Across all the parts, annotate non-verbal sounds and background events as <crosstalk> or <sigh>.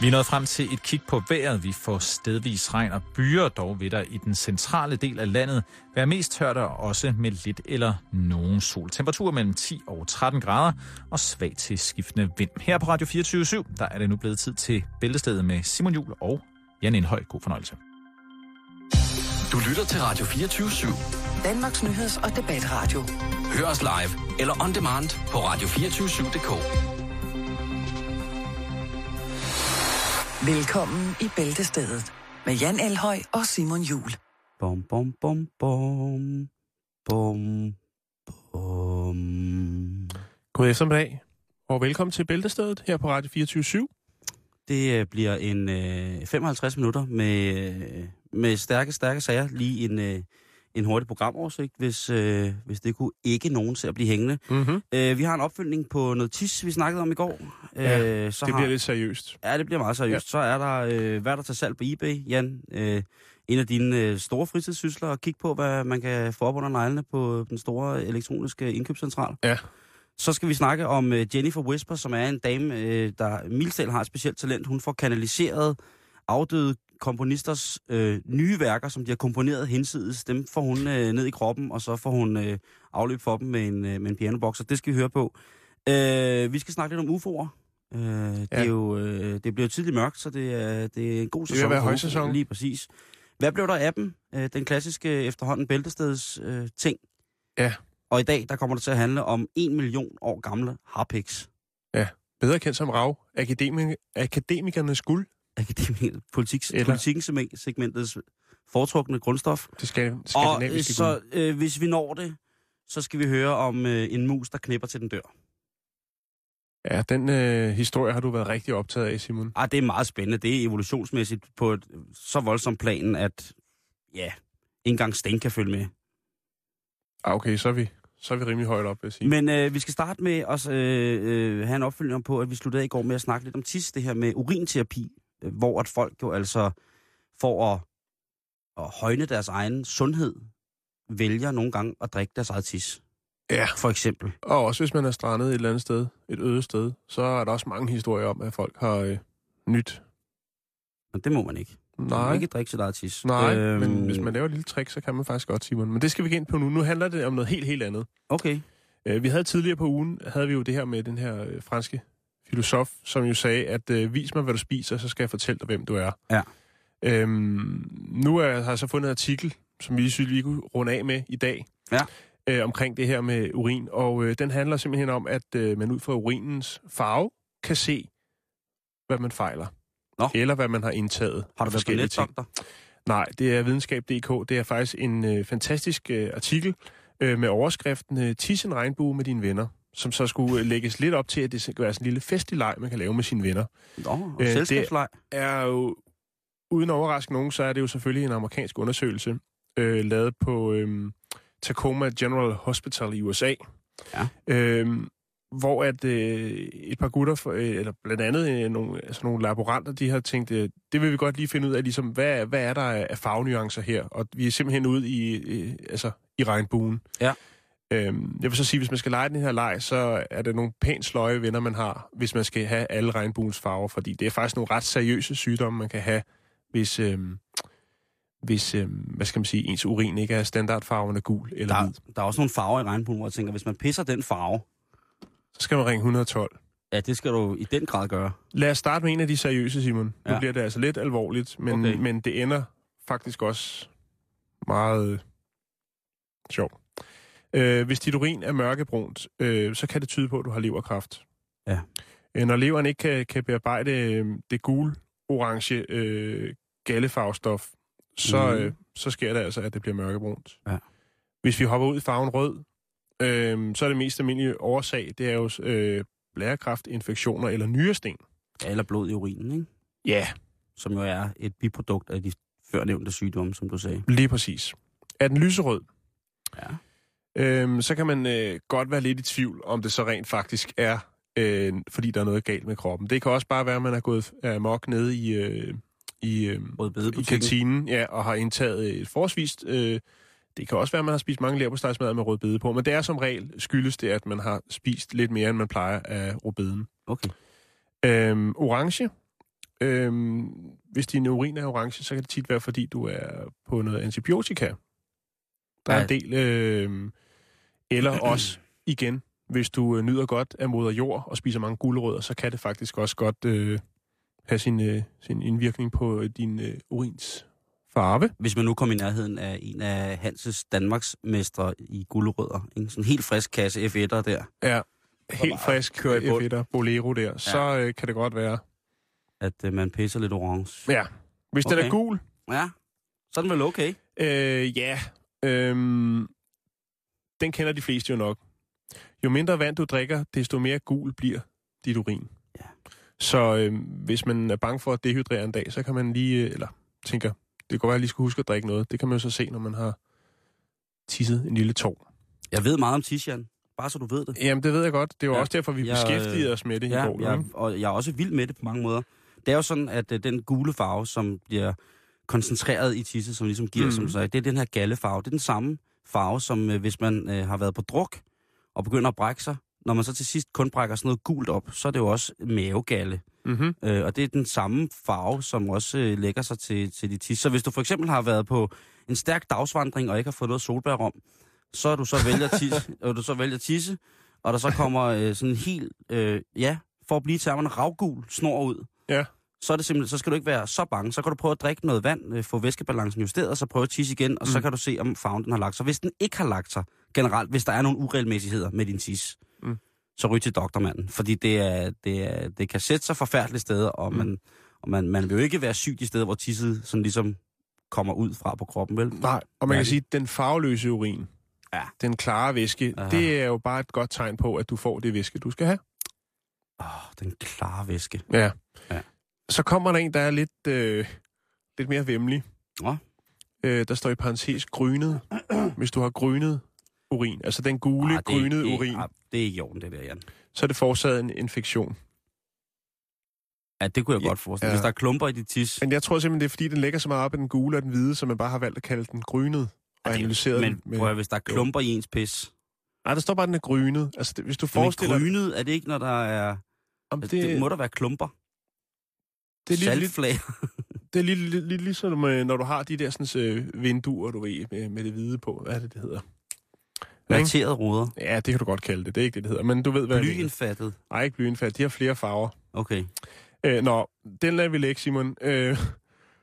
Vi er nået frem til et kig på vejret. Vi får stedvis regn og byer, dog vil der i den centrale del af landet være mest tørt og også med lidt eller nogen sol. Temperatur mellem 10 og 13 grader og svag til skiftende vind. Her på Radio 24 der er det nu blevet tid til Bæltestedet med Simon Jul og Jan Indhøj. God fornøjelse. Du lytter til Radio 24 Danmarks nyheds- og debatradio. Hør os live eller on demand på radio247.dk. Velkommen i Bæltestedet med Jan Elhøj og Simon Jul. Bom, bom, bom, bom. Bom, bom. God eftermiddag, og velkommen til Bæltestedet her på Radio 24 Det øh, bliver en øh, 55 minutter med, øh, med stærke, stærke sager. Lige en, øh, en hurtig programoversigt, hvis, øh, hvis det kunne ikke nogen til at blive hængende. Mm-hmm. Øh, vi har en opfølgning på noget tis, vi snakkede om i går. Ja, øh, så Det har, bliver lidt seriøst. Ja, det bliver meget seriøst. Ja. Så er der, øh, hvad er der til salg på eBay, Jan? Øh, en af dine øh, store fritidssysler, og kigge på, hvad man kan få op under neglene på den store elektroniske indkøbscentral. Ja. Så skal vi snakke om øh, Jennifer Whisper, som er en dame, øh, der Milsdal har et specielt talent. Hun får kanaliseret afdøde komponisters øh, nye værker, som de har komponeret hensides. Dem får hun øh, ned i kroppen, og så får hun øh, afløb for dem med en, øh, med en pianobox, og det skal vi høre på. Øh, vi skal snakke lidt om UFO'er. Øh, det, Ja. er jo, øh, det bliver tidligt mørkt, så det er, det er en god vil sæson. være for højsæson. UFO'er, Lige præcis. Hvad blev der af dem? Øh, den klassiske efterhånden bæltesteds øh, ting. Ja. Og i dag, der kommer det til at handle om en million år gamle harpiks. Bedre kendt som RAV, akademi- akademikernes guld. Akademi, politik, Eller- politikken segmentets foretrukne grundstof. Det skal Og øh, skandinaviske så, øh, hvis vi når det, så skal vi høre om øh, en mus, der knipper til den dør. Ja, den øh, historie har du været rigtig optaget af, Simon. Ah, det er meget spændende. Det er evolutionsmæssigt på et så voldsomt plan, at ja, ikke engang sten kan følge med. Ah, okay, så er vi, så er vi rimelig højt op, vil jeg sige. Men øh, vi skal starte med at øh, øh, have en opfølgning på, at vi sluttede i går med at snakke lidt om tis, det her med urinterapi, hvor at folk jo altså for at, at højne deres egen sundhed, vælger nogle gange at drikke deres eget tis. Ja. For eksempel. Og også hvis man er strandet et eller andet sted, et øde sted, så er der også mange historier om, at folk har øh, nyt. Men det må man ikke. Man må Nej, ikke drikke sit eget tis. nej Øhm, men hvis man laver et lille trick, så kan man faktisk godt, Simon. Men det skal vi ikke ind på nu. Nu handler det om noget helt, helt andet. Okay. Øh, Vi havde tidligere på ugen, havde vi jo det her med den her øh, franske filosof, som jo sagde, at øh, vis mig, hvad du spiser, så skal jeg fortælle dig, hvem du er. Ja. Øhm, nu er, har jeg så fundet en artikel, som vi synes, vi kunne runde af med i dag, Ja. øh, omkring det her med urin. Og øh, den handler simpelthen om, at øh, man ud fra urinens farve kan se, hvad man fejler. Nå. Eller hvad man har indtaget. Har du forskellige ting. Nej, det er videnskab.dk. Det er faktisk en øh, fantastisk øh, artikel øh, med overskriften øh, Tis en regnbue med dine venner, som så skulle øh, lægges lidt op til, at det skal være sådan en lille festlig leg, man kan lave med sine venner. Nå, og Øh, det- selskabsleg. Er jo, uden at overraske nogen, så er det jo selvfølgelig en amerikansk undersøgelse, øh, lavet på øh, Tacoma General Hospital i USA. Ja. Øh, hvor at øh, et par gutter, for, øh, eller blandt andet øh, nogle, altså nogle laboranter, de har tænkt, øh, det vil vi godt lige finde ud af, ligesom, hvad, hvad er der af af farvenuancer her? Og vi er simpelthen ude i, øh, altså, i regnbuen. Ja. Øhm, jeg vil så sige, hvis man skal lege den her leg, så er det nogle pænt sløje venner, man har, hvis man skal have alle regnbuens farver, fordi det er faktisk nogle ret seriøse sygdomme, man kan have, hvis, øhm, hvis øhm, hvad skal man sige, ens urin ikke er standardfarverne gul eller hvid. Der, der er også nogle farver i regnbuen, hvor jeg tænker, hvis man pisser den farve, Så skal man ringe 112. ja, det skal du i den grad gøre. Lad os starte med en af de seriøse, Simon. Nu Ja. bliver det altså lidt alvorligt, men, Okay. men det ender faktisk også meget sjovt. Øh, hvis dit urin er mørkebrunt, øh, så kan det tyde på, at du har leverkræft. Ja. Øh, når leveren ikke kan, kan bearbejde øh, det gul-orange øh, gallefarvestof, så, Mhm. øh, så sker det altså, at det bliver mørkebrunt. Ja. Hvis vi hopper ud i farven rød, øh, så er det mest almindelige årsag, det er jo øh, blærekræft, infektioner eller nyresten. Ja, Eller blod i urinen, ikke? Ja, som jo er et biprodukt af de førnævnte sygdomme, som du sagde. Lige præcis. Er den lyserød, Ja. Øhm, så kan man øh, godt være lidt i tvivl, om det så rent faktisk er, øh, fordi der er noget galt med kroppen. Det kan også bare være, at man er gået amok nede i, øh, i, øh, i kantinen ja, og har indtaget et forholdsvist... Øh, det kan også være, at man har spist mange leverpostejsmadder med rødbede på, men det er som regel skyldes det, at man har spist lidt mere, end man plejer af rødbeden. Okay. Øhm, orange Øhm, hvis din urin er orange, så kan det tit være, fordi du er på noget antibiotika. Der er Ja. en del... Øh, eller <clears throat> også, igen, hvis du øh, nyder godt af moder jord og spiser mange gulerødder, så kan det faktisk også godt øh, have sin, øh, sin indvirkning på øh, din øh, urins farve. Hvis man nu kommer i nærheden af en af Hanses Danmarks mestre i gulerødder, en sådan helt frisk kasse F1'er der, Ja, helt frisk kører i bund. F1'er Bolero der, så øh, kan det godt være. at øh, man pisser lidt orange. Ja, hvis okay. den er gul, Ja, så er den vel okay. Øh, ja. Øhm, den kender de fleste jo nok. Jo mindre vand du drikker, desto mere gul bliver dit urin. Ja. Så øhm, hvis man er bange for at dehydrere en dag, så kan man lige, øh, eller tænker, det kan være, at jeg lige skulle huske at drikke noget. Det kan man jo så se, når man har tisset en lille tår. Jeg ved meget om Tishan, bare så du ved det. Jamen, det ved jeg godt. Det var Ja. ja. også derfor, vi Jeg, beskæftigede øh, os med det i Ja, går. jeg, ikke? og jeg er også vild med det på mange måder. Det er jo sådan, at øh, den gule farve, som bliver koncentreret i tisse, som ligesom giver, mm. som Mhm. sagde, det er den her gallefarve. Det er den samme farve, som øh, hvis man øh, har været på druk og begynder at brække sig. Når man så til sidst kun brækker sådan noget gult op, så er det jo også mavegalle. Mm-hmm. Øh, og det er den samme farve, som også øh, lægger sig til, til dit tisse. Så hvis du for eksempel har været på en stærk dagsvandring og ikke har fået noget solbær om, så er du så vælger at tisse, <laughs> og du så vælger at tisse, og der så kommer øh, sådan en helt, øh, ja, for at blive termen ravgul snor ud. Ja. Så, er det simpelthen, så skal du ikke være så bange. Så kan du prøve at drikke noget vand, øh, få væskebalancen justeret, og så prøve at tisse igen, og mm. så kan du se, om farven den har lagt sig. Hvis den ikke har lagt sig, generelt, hvis der er nogle uregelmæssigheder med din tis, Mm. så ryg til doktormanden. Fordi det, er, det, er, det kan sætte sig forfærdelige steder, og, Mm. man, og man, man vil jo ikke være syg de steder, hvor tisset sådan ligesom kommer ud fra på kroppen, vel? Nej, og man kan sige, at den farveløse urin, Ja. den klare væske, Aha. det er jo bare et godt tegn på, at du får det væske, du skal have. Åh, den klare væske. Ja. Ja. Så kommer der en, der er lidt, øh, lidt mere vemmelig. Nå. Øh, der står i parentes grynet. Hvis du har grynet urin, altså den gule, Ah, ah, det grynede er- urin, ah, det er ikke i orden, det der, Jan. så er det forårsaget en infektion. Ja, det kunne jeg Ja, godt forestille. ja. Hvis der er klumper i dit tis. Men jeg tror simpelthen, det er fordi, den ligger så meget op i den gule og den hvide, så man bare har valgt at kalde den grynet og Ja, det- analyseret Men den. Med... prøv at, hvis der er klumper i ens pis. Nej, der står bare, at den er grynet. Altså, det, hvis du Men forestiller grynet, er det ikke, når der er... om Det, det, det må der være klumper. Det er lidt, Saltflag. det er lidt, lidt, lidt ligesom, når du har de der sådan, øh, vinduer, du ved, med, med det hvide på. Hvad er det, det hedder? Laterede ruder. Ja, det kan du godt kalde det. Det er ikke det, det hedder. Men du ved, hvad. Blyindfattet. Nej, ikke blyindfald. De har flere farver. Okay. Øh, nå, den lader vi lægge, Simon. Øh,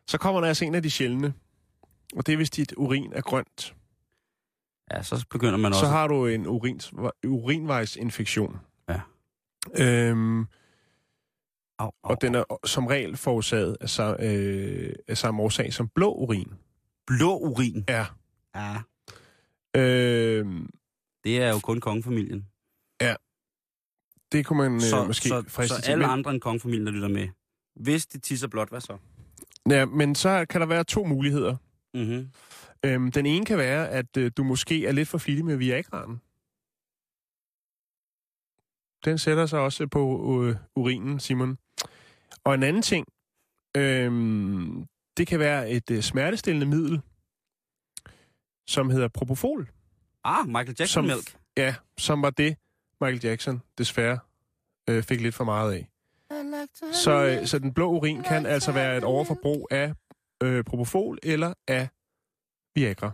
så kommer der altså en af de sjældne. Og det er, hvis dit urin er grønt. Ja, så begynder man også... Så har du en urins, urinvejsinfektion. Ja. Øhm, Au, au, og den er som regel forårsaget af, sam, øh, af samme årsag som blå urin. Blå urin. Ja. Ja. Øhm, Det er jo kun kongefamilien. det kunne man Så, øh, måske så, friste så til. alle Men- andre end kongefamilien, der lytter med. Hvis det tisser blot, hvad så? Ja, men så kan der være to muligheder. Mm-hmm. Øhm, den ene kan være, at øh, du måske er lidt for flittig med Viagraen. Den sætter sig også på øh, urinen, Simon. Og en anden ting, øhm, det kan være et øh, smertestillende middel, som hedder Propofol. Ah, Michael Jackson Som- Milk. Ja, som var det, Michael Jackson desværre øh, fik lidt for meget af. Så, øh, så den blå urin kan altså være et overforbrug af øh, Propofol eller af Viagra.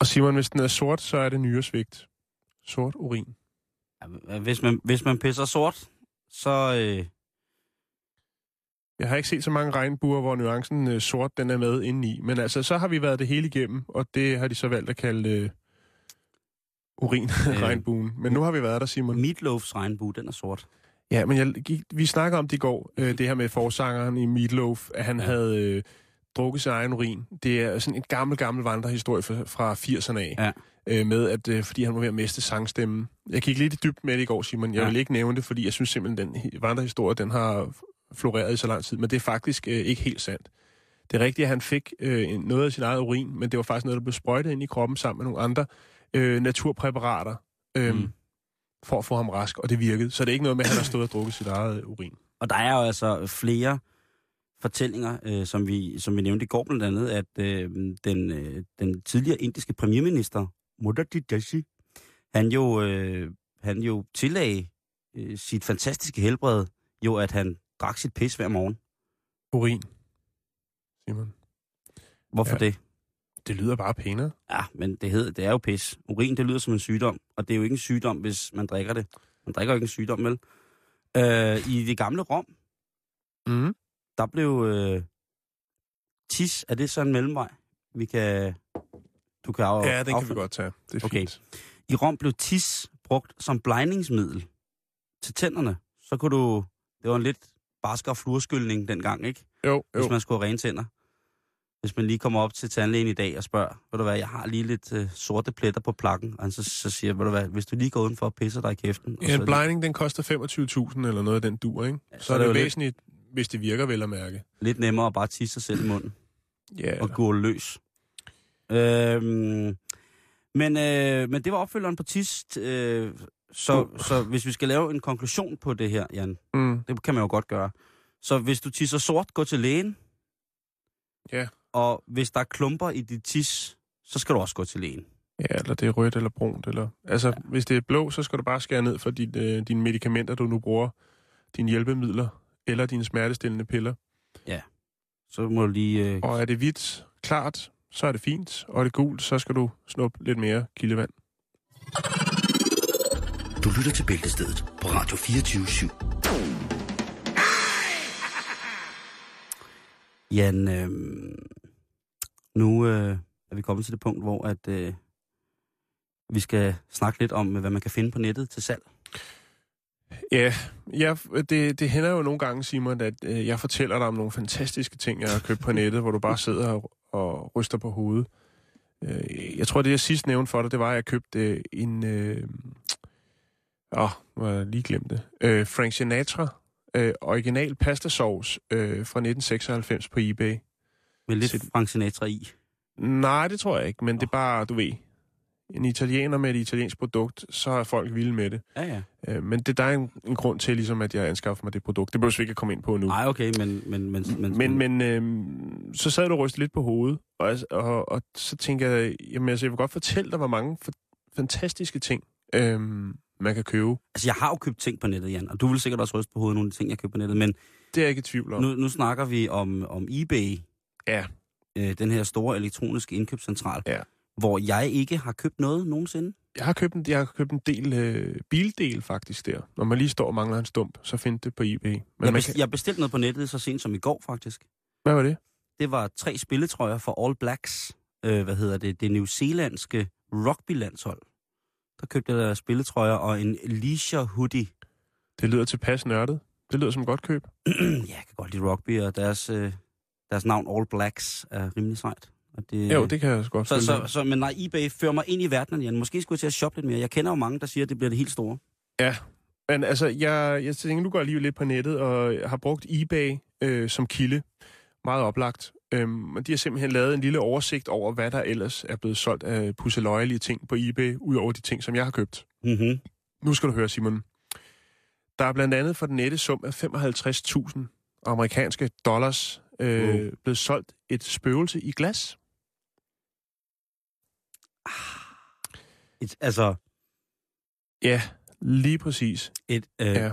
Og Simon, hvis den er sort, så er det nyresvigt. Sort urin. Ja, Hvis man, hvis man pisser sort, så... Øh, Jeg har ikke set så mange regnbuer, hvor nuancen øh, sort den er med indeni. Men altså, så har vi været det hele igennem, og det har de så valgt at kalde øh, urin-regnbuen. <laughs> Men nu har vi været der, Simon. Meatloafs regnbue, den er sort. Ja, men jeg, vi snakker om det i går, øh, det her med forsangeren i Meatloaf, at han ja. havde øh, drukket sin egen urin. Det er sådan en gammel, gammel vandrehistorie fra, fra 80'erne af. Ja. Øh, med, at øh, fordi han var ved at miste sangstemmen. Jeg gik lidt i dybt med det i går, Simon. Jeg Ja. vil ikke nævne det, fordi jeg synes simpelthen, den hi- vandrehistorie, den har floreret i så lang tid. Men det er faktisk øh, ikke helt sandt. Det er rigtigt, at han fik øh, noget af sin eget urin, men det var faktisk noget, der blev sprøjtet ind i kroppen sammen med nogle andre øh, naturpræparater. Øh, Mm. for at få ham rask, og det virkede. Så det er ikke noget med, at han har stået og drukket sit eget urin. Og der er jo altså flere fortællinger, øh, som, vi, som vi nævnte i går blandt andet, at øh, den, øh, den tidligere indiske premierminister, Modi Dashi, han jo, øh, han jo tillagde øh, sit fantastiske helbred jo, at han drak sit pis hver morgen. Urin, Simon. Hvorfor Ja. det? Det lyder bare pænere. Ja, men det, hedder, det er jo pis. Urin, det lyder som en sygdom, og det er jo ikke en sygdom, hvis man drikker det. Man drikker jo ikke en sygdom, vel? Øh, I det gamle Rom, Mm. Der blev øh, tis, er det så en mellemvej? Vi kan... Du kan af, Ja, den kan vi affinde- godt tage. Det er Okay. fint. I Rom blev tis brugt som blegningsmiddel til tænderne. Så kunne du... Det var en lidt barskere fluorskyldning dengang, ikke? Jo, Hvis jo. man skulle have rene tænder. Hvis man lige kommer op til tandlægen i dag og spørger, ved du hvad, jeg har lige lidt øh, sorte pletter på plakken, og han så, så siger, ved du hvad, hvis du lige går udenfor og pisser dig i kæften. og Ja, så en blegning, den koster 25.000 eller noget af den dur, ikke? Ja, Så er det jo væsentligt, hvis det virker vel at mærke. lidt nemmere at bare tisse sig selv i munden Ja, og gå løs. Øhm, men, øh, men det var opfølgeren på tis. Øh, så, så hvis vi skal lave en konklusion på det her, Jan, mm. det kan man jo godt gøre. Så hvis du tisser sort, gå til lægen. Ja. Og hvis der er klumper i dit tis, så skal du også gå til lægen. ja, eller det er rødt eller brunt. Eller... Altså, ja. hvis det er blå, så skal du bare skære ned for dit, øh, dine medicamenter, du nu bruger, dine hjælpemidler eller dine smertestillende piller. Så må du lige... Øh, Og er det hvidt, klart, så er det fint. Og er det gult, så skal du snuppe lidt mere kildevand. Du lytter til Bæltestedet på Radio 24 /7. Jan, øh, nu øh, er vi kommet til det punkt, hvor at, øh, vi skal snakke lidt om, hvad man kan finde på nettet til salg. Ja, ja det, det hænder jo nogle gange, Simon, at øh, jeg fortæller dig om nogle fantastiske ting, jeg har købt på nettet, hvor du bare sidder og, og ryster på hovedet. Øh, jeg tror, det jeg sidst nævnte for dig, det var, at jeg købte øh, en... Øh, åh, har jeg lige glemt det. Øh, Frank Sinatra, øh, original pastasauce øh, fra 1996 på eBay. Med lidt Frank Sinatra i. Nej, det tror jeg ikke, men det er bare, du ved, en italiener med et italiensk produkt, så er folk vilde med det. Ja, ja. Øh, men det, der er en, en grund til, ligesom, at jeg anskaffer mig det produkt. Det behøver vi ikke at komme ind på nu. Nej, okay, men... Men, men, men, Men, men øh, så sad du og rystede lidt på hovedet, og, altså- og, og så tænker jeg, jamen altså, jeg vil godt fortælle dig, hvor mange for, fantastiske ting, øh, man kan købe. Altså, jeg har jo købt ting på nettet, Jan, og du vil sikkert også ryste på hovedet nogle af de ting, jeg køber på nettet, men Det er jeg ikke i tvivl om. nu, nu snakker vi om, om eBay, Ja, øh, den her store elektroniske indkøbscentral, Ja. Hvor jeg ikke har købt noget nogensinde. jeg har købt en, jeg har købt en del øh, bildel faktisk der. Når man lige står og mangler en stump, så find det på eBay. Men Jeg, man best, kan, jeg bestilte noget på nettet så sent som i går, faktisk. hvad var det? Det var tre spilletrøjer for All Blacks, øh, hvad hedder det, det new zealandske rugbylandshold. Der købte jeg der spilletrøjer og en leisure hoodie. Det lyder tilpas nørdet. Det lyder som et godt køb. <clears throat> ja, jeg kan godt lide rugby, og deres, øh, deres navn All Blacks er rimelig sejt. Og det, Jo, det kan jeg godt så, så, så, men nej, eBay fører mig ind i verdenen, Jan. Måske skulle jeg til at shoppe lidt mere. Jeg kender jo mange, der siger, at det bliver det helt store. Men altså, jeg, jeg tænker, nu går jeg lige lidt på nettet, og har brugt eBay øh, som kilde. Meget oplagt. Øhm, og de har simpelthen lavet en lille oversigt over, hvad der ellers er blevet solgt af pusseløjelige ting på eBay, ud over de ting, som jeg har købt. Mm-hmm. Nu skal du høre, Simon. Der er blandt andet for den nette sum af 55.000 amerikanske dollars øh, Wow. blevet solgt et spøgelse i glas. Et, altså, Ja, lige præcis. et... Øh, Ja.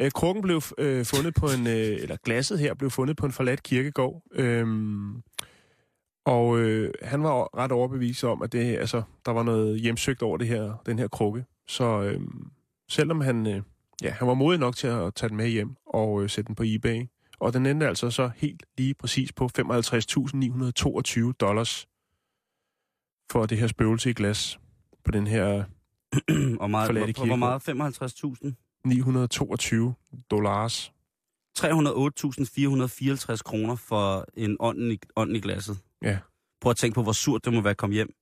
Øh, krukken blev øh, fundet på en, øh, eller glasset her blev fundet på en forladt kirkegård. Øhm, og øh, han var ret overbevist om, at det, altså, der var noget hjemsøgt over det her, den her krukke. Så øh, selvom han, øh, ja, han var modig nok til at tage den med hjem og øh, sætte den på eBay, og den endte altså så helt lige præcis på 55.922 dollars for det her spøgelse i glas på den her <clears throat> og meget, Forladte hvor, hvor meget? 55.000? 922 dollars. 308.454 kroner for en ånden i, ånden i glasset. Ja. Prøv at tænke på, hvor surt det må være at komme hjem,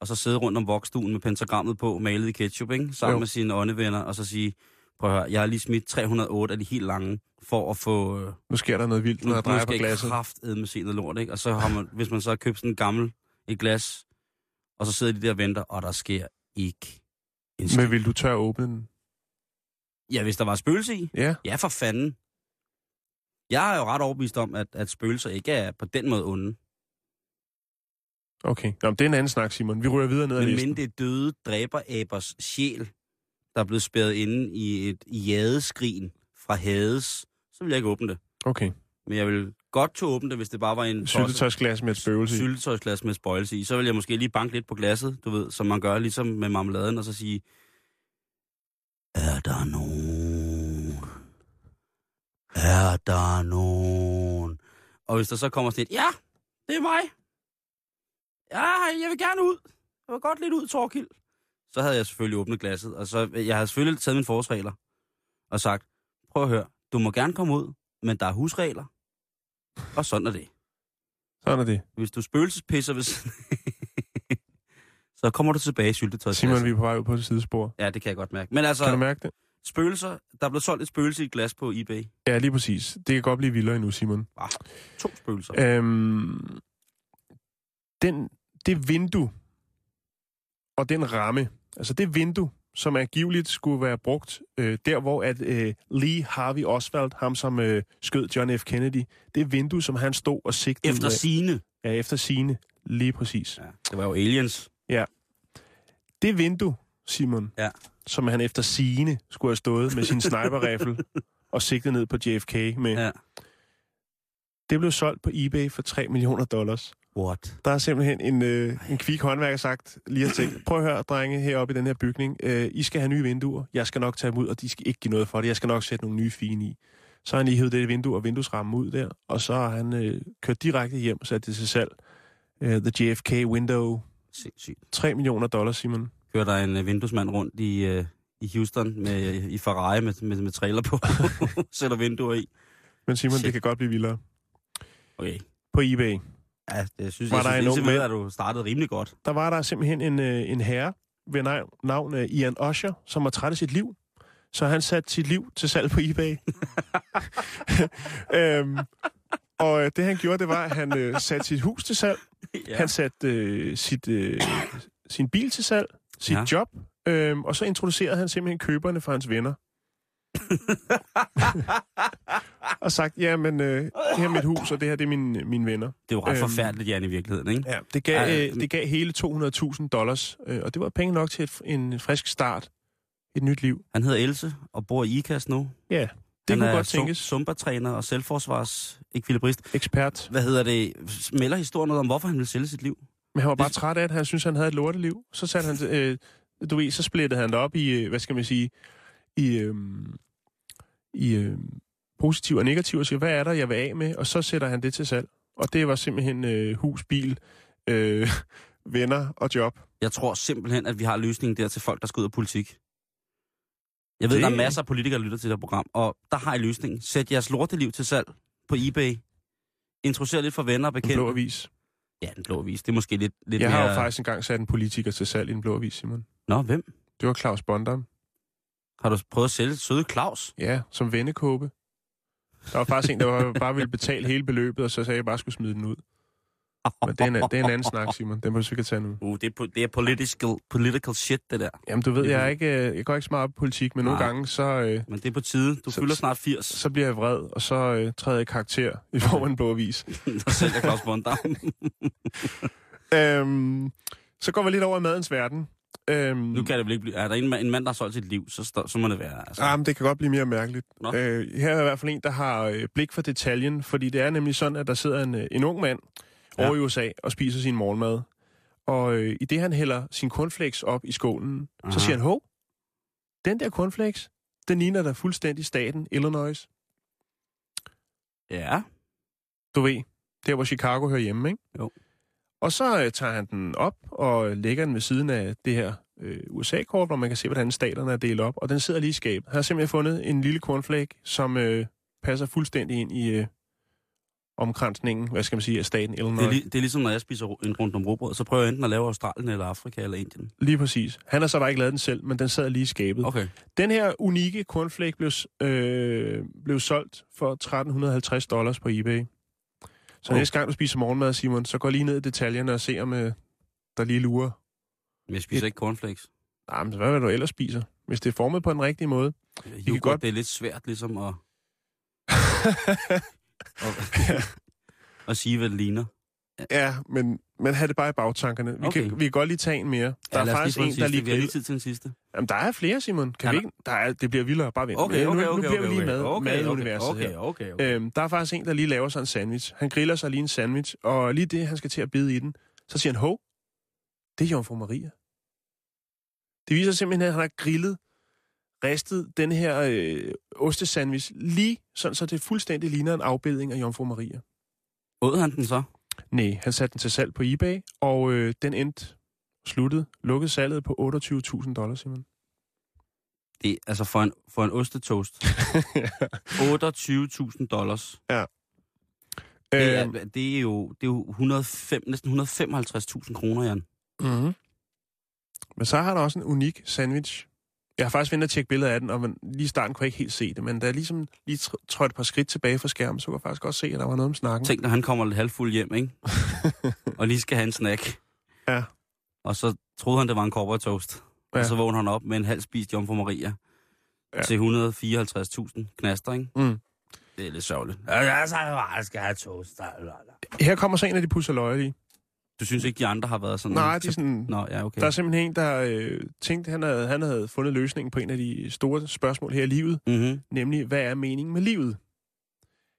og så sidde rundt om vokstuen med pentagrammet på, malet i ketchup, ikke? sammen Jo. med sine åndevenner, og så sige, prøv at høre, jeg har lige smidt 308 af de helt lange, for at få... Øh, Nu sker der noget vildt, nu, når jeg nu drejer på skal jeg glasset. kraftedme se noget lort, ikke? Og så har man, hvis man så har købt sådan en gammel et glas, og så sidder de der og venter, og der sker ikke en skid. Men vil du tør åbne den? Ja, hvis der var spøgelse i. Ja. Ja, for fanden. Jeg er jo ret overbevist om, at, at spøgelser ikke er på den måde onde. Okay. Nå, men det er en anden snak, Simon. Vi ryger videre ned ad Men listen. men det er døde dræberabers sjæl, der er blevet spærret inde i et jadeskrin fra fra Hades, så vil jeg ikke åbne det. Okay. Men jeg vil godt at åbne det, hvis det bare var en Syltetøjsglas med et spøgelse i. syltetøjsglas med spøjelse i. Så vil jeg måske lige banke lidt på glasset, du ved, som man gør ligesom med marmeladen, og så sige, er der nogen? Er der nogen? Og hvis der så kommer sådan et, ja, det er mig. Ja, jeg vil gerne ud. Jeg vil godt lidt ud, Torkild. Så havde jeg selvfølgelig åbnet glasset, og så, jeg havde selvfølgelig taget mine forholdsregler og sagt, prøv at høre, du må gerne komme ud, men der er husregler. Og sådan er det. Sådan er det. Hvis du spøgelsespisser, hvis... så kommer du tilbage i syltetøjsglasset. Simon, vi er på vej ud på et sidespor. Ja, det kan jeg godt mærke. Men altså, Kan du mærke det? spøgelser, der er blevet solgt et spøgelse i et glas på eBay. Ja, lige præcis. Det kan godt blive vildere endnu, Simon. Ah, to spøgelser. Øhm, den, det vindue og den ramme, altså det vindue, som angiveligt skulle være brugt øh, der, hvor at øh, Lee Harvey Oswald, ham som øh, skød John F. Kennedy, det vindue, som han stod og sigtede Efter sine. Ja, efter sine. Lige præcis. Ja, det var jo aliens. Det vindue, Simon, Ja. som han efter sine skulle have stået med sin sniperrifle <laughs> og sigtet ned på JFK med, Ja. det blev solgt på eBay for 3 millioner dollars. What? Der er simpelthen en, øh, en kvik håndværker sagt, lige har tænkt, prøv at høre, drenge, heroppe i den her bygning, øh, I skal have nye vinduer, jeg skal nok tage dem ud, og de skal ikke give noget for det, jeg skal nok sætte nogle nye fine i. Så har han lige hævet det vindue og vinduesrammen ud der, og så har han øh, kørt direkte hjem og sat det til salg. Øh, the JFK Window, Sindssygt. 3 millioner dollars, Simon. Kører der en uh, vinduesmand rundt i, uh, i Houston med, i Ferrari med, med, med trailer på. <laughs> Sætter vinduer i. Men Simon, Shit. det kan godt blive vildere. Okay. På eBay, Ja, det synes Var jeg, der synes, en ung mand? at du startede rimelig godt. der var der simpelthen en, øh, en herre ved navn, navn øh, Ian Usher, som var træt af sit liv. Så han satte sit liv til salg på eBay. <laughs> øhm, og øh, det han gjorde, det var, at han øh, satte sit hus til salg. Ja. Han satte øh, sit, øh, sin bil til salg, sit ja. job, øh, og så introducerede han simpelthen køberne for hans venner. <laughs> og sagt, ja, men øh, det her er mit hus, og det her det er mine, mine venner. Det er jo ret Øhm, forfærdeligt, Jan, i virkeligheden, ikke? Ja, det gav, Ej, øh, det gav hele 200.000 dollars, øh, og det var penge nok til et, en frisk start. Et nyt liv. Han hedder Else og bor i IKAS nu. Ja, det han kunne godt tænkes. Zumba-træner og selvforsvars ekvilibrist. Ekspert. Hvad hedder det? Melder historien noget om, hvorfor han vil sælge sit liv? Men han var bare Det- træt af, at han synes han havde et lorteliv. Så satte han, øh, du ved, så splittede han det op i, øh, hvad skal man sige, i, øh, i øh, positiv og negativ, og siger, hvad er der, jeg vil af med? Og så sætter han det til salg. Og det var simpelthen øh, hus, bil, øh, <laughs> venner og job. Jeg tror simpelthen, at vi har løsningen der til folk, der skal ud af politik. Jeg ved, Det- der er masser af politikere, der lytter til det her program, og der har I løsningen. Sæt jeres lorteliv til salg på eBay. Introducer lidt for venner og bekendte. blå avis. Ja, den blå avis. Det er måske lidt, lidt Jeg mere... har jo faktisk engang sat en politiker til salg i en blå avis, Simon. Nå, hvem? Det var Claus Bondam. Har du prøvet at sælge søde Claus? Ja, som vennekåbe. Der var faktisk en, der var, bare ville betale hele beløbet, og så sagde jeg, at jeg bare skulle smide den ud. Men det er en, det er en anden snak, Simon. Den må du ikke tage nu. Uh, det er, po- det er political, political shit, det der. Jamen, du ved, jeg, er ikke, øh, jeg går ikke så meget op i politik, men nogle Nej. gange, så, øh, Men det er på tide. Du Så- fylder snart 80, så bliver jeg vred, og så øh, træder jeg karakter i form af en blå avis. <laughs> der sælger Claus Bondam. øhm, så går vi lidt over i madens verden. Øhm, nu kan det vel ikke blive... Er der en, mand- en mand, der har solgt sit liv, så, så må det være... Altså. Ah, men det kan godt blive mere mærkeligt. Nå. Øh, her er i hvert fald en, der har øh, blik for detaljen, fordi det er nemlig sådan, at der sidder en, øh, en ung mand Ja. ja. over i USA og spiser sin morgenmad. Og øh, i det, han hælder sin cornflakes op i skålen, Aha. så siger han, hov, den der cornflakes, den ligner da fuldstændig staten Illinois. Ja. Du ved, der hvor Chicago hører hjemme, ikke? Jo. Og så øh, tager han den op og lægger den ved siden af det her øh, USA-kort, hvor man kan se, hvordan staterne er delt op. Og den sidder lige i skabet. Han har simpelthen fundet en lille cornflake, som øh, passer fuldstændig ind i øh, omkransningen, hvad skal man sige, af staten Illinois. Det er, li- det er ligesom, når jeg spiser en rundt om råbrød, så prøver jeg enten at lave Australien eller Afrika eller Indien. lige præcis. Han har så bare ikke lavet den selv, men den sad lige i skabet. Okay. Den her unikke cornflake blev, øh, blev solgt for 1350 dollars på eBay. Så næste gang du spiser morgenmad, Simon, så gå lige ned i detaljerne og se, om øh, der lige lurer. Men jeg spiser ikke cornflakes. Nej, men hvad vil du ellers spiser? Hvis det er formet på den rigtige måde. Yoghurt, godt- godt... det er lidt svært ligesom at, <laughs> at, at sige, hvad det ligner. Ja, men, men have det bare i bagtankerne. Vi, Okay. kan, vi kan godt lige tage en mere. Der ja, er faktisk en, den der lige Vi har lige tid til den sidste. Jamen, der er flere, Simon. Kan Ja, vi ikke? Der er, det bliver vildere. Bare vent. Okay, okay, nu, okay, nu bliver okay, vi lige okay, med, okay, med okay, universet okay, her. okay, okay. Øhm, der er faktisk en, der lige laver sig en sandwich. Han griller sig lige en sandwich, og lige det, han skal til at bide i den, så siger han, hov, det er Jomfru Maria. Det viser simpelthen, at han har grillet, ristet den her øh, ostesandwich lige sådan, så det fuldstændig ligner en afbildning af Jomfru Maria. Åd han den så? Nej, han satte den til salg på eBay, og øh, den endte sluttet, lukket salget på 28.000 dollars, Simon. Det er altså for en, for en ostetoast. <laughs> 28.000 dollars. Det Øh, er, det er jo, det er jo 105, næsten 155.000 kroner, Jan. mm-hmm. Men så har der også en unik sandwich. Jeg har faktisk ventet at tjekke billeder af den, og man, lige i starten kunne jeg ikke helt se det, men da jeg ligesom lige tr- trådte et par skridt tilbage fra skærmen, så kunne jeg faktisk også se, at der var noget om snakken. Tænk, når han kommer lidt halvfuld hjem, ikke? <laughs> og lige skal have en snack. Ja. Og så troede han, det var en cowboy toast. Ja. Og så vågner han op med en halv spist Jomfru Maria. Ja. Til 154.000 knaster, ikke? Mm. Det er lidt sørgeligt. Ja, så jeg skal have toast. Her kommer så en af de pusseløjelige. Du synes ikke, de andre har været sådan... Nej, de er sådan... Nå, ja, okay. Der er simpelthen en, der øh, tænkte, han havde, han havde fundet løsningen på en af de store spørgsmål her i livet, Mm-hmm. nemlig, hvad er meningen med livet?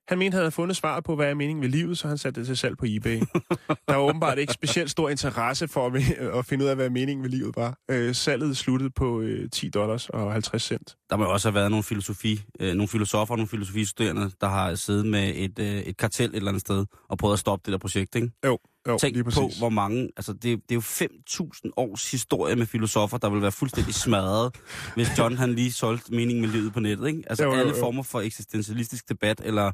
Han mente, han havde fundet svaret på, hvad er meningen med livet, så han satte det til salg på eBay. <laughs> der var åbenbart ikke specielt stor interesse for at, at finde ud af, hvad meningen med livet var. Øh, salget sluttede på øh, 10 dollars og 50 cent. Der må jo også have været nogle, filosofi, øh, nogle filosofer og nogle filosofistuderende, der har siddet med et, øh, et kartel et eller andet sted og prøvet at stoppe det der projekt, ikke? Jo, jo Tænk lige på, hvor mange... Altså, det, er- det er jo 5.000 års historie med filosofer, der vil være fuldstændig smadret, hvis John han lige solgte meningen med livet på nettet, ikke? Altså, Jo, jo, alle jo. former for eksistentialistisk debat eller,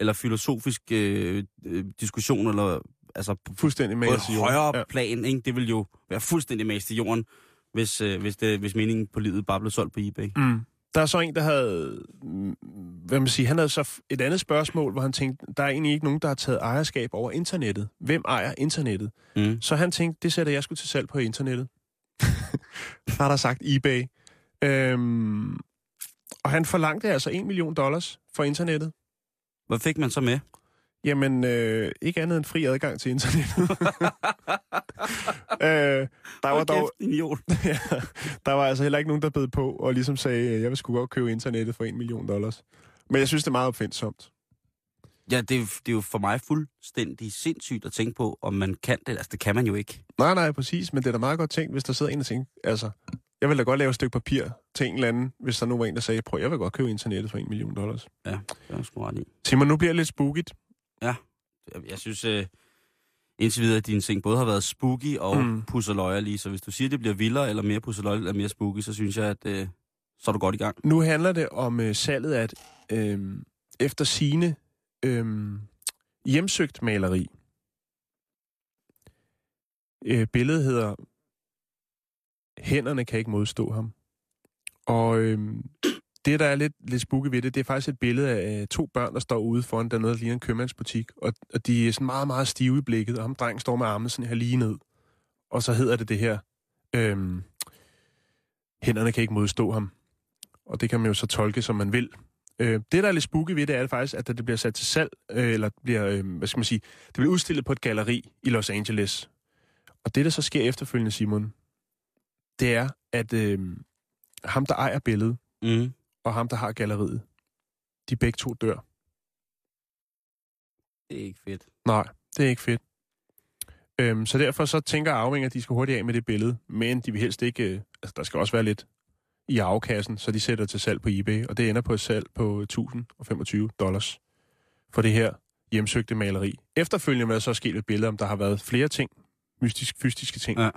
eller filosofisk øh, øh, diskussion, eller altså Fuldstændig på et højere Ja. plan, ikke? Det vil jo være fuldstændig mast i jorden, hvis, øh, hvis, det, hvis meningen på livet bare blev solgt på eBay. Mm. Der er så en, der havde, mm, hvad man siger, han havde så et andet spørgsmål, hvor han tænkte, der er egentlig ikke nogen, der har taget ejerskab over internettet. Hvem ejer internettet? Mm. Så han tænkte, det sætter jeg skulle til salg på internettet. <laughs> har der sagt eBay. Øhm, og han forlangte altså 1 million dollars for internettet. Hvad fik man så med? Jamen, øh, ikke andet end fri adgang til internettet. <laughs> øh, der var dog, kæft, <laughs> ja, der var altså heller ikke nogen, der bed på og ligesom sagde, jeg vil sgu godt købe internettet for 1 million dollars. Men jeg synes, det er meget opfindsomt. Ja, det, er- det er jo for mig fuldstændig sindssygt at tænke på, om man kan det. Altså, det kan man jo ikke. Nej, nej, præcis, men det er da meget godt tænkt, hvis der sidder en og tænker, altså, jeg vil da godt lave et stykke papir til en eller anden, hvis der nu var en, der sagde, prøv, jeg vil godt købe internettet for 1 million dollars. Ja, det er sgu ret i. Simon, nu bliver det lidt spookigt. Jeg, jeg synes, øh, indtil videre, at dine ting både har været spooky og Mm. mm. pusseløjerlige. Så hvis du siger, at det bliver vildere eller mere pusseløjerligt eller mere spooky, så synes jeg, at øh, så er du godt i gang. Nu handler det om øh, salget af øh, efter sine øh, hjemsøgt maleri. Øh, billedet hedder Hænderne kan ikke modstå ham. Og øh, det, der er lidt, lidt spooky ved det, det er faktisk et billede af øh, to børn, der står ude foran, der er noget, der ligner en købmandsbutik. Og, og de er sådan meget, meget stive i blikket, og ham dreng står med armene sådan her lige ned. Og så hedder det det her, øhm, Hænderne kan ikke modstå ham. Og det kan man jo så tolke, som man vil. Øh, det, der er lidt spooky ved det, er det faktisk, at det bliver sat til salg, øh, eller bliver, øh, hvad skal man sige, det bliver udstillet på et galleri i Los Angeles. Og det, der så sker efterfølgende, Simon, det er, at øh, ham, der ejer billedet, Mm og ham, der har galleriet, de begge to dør. Det er ikke fedt. Nej, det er ikke fedt. Øhm, så derfor så tænker arvinger, at de skal hurtigt af med det billede, men de vil helst ikke... Øh, altså, der skal også være lidt i afkassen, så de sætter til salg på eBay, og det ender på et salg på 1025 dollars for det her hjemsøgte maleri. Efterfølgende hvad der så sket ved billedet, om der har været flere ting, mystisk, fysiske ting. Ja.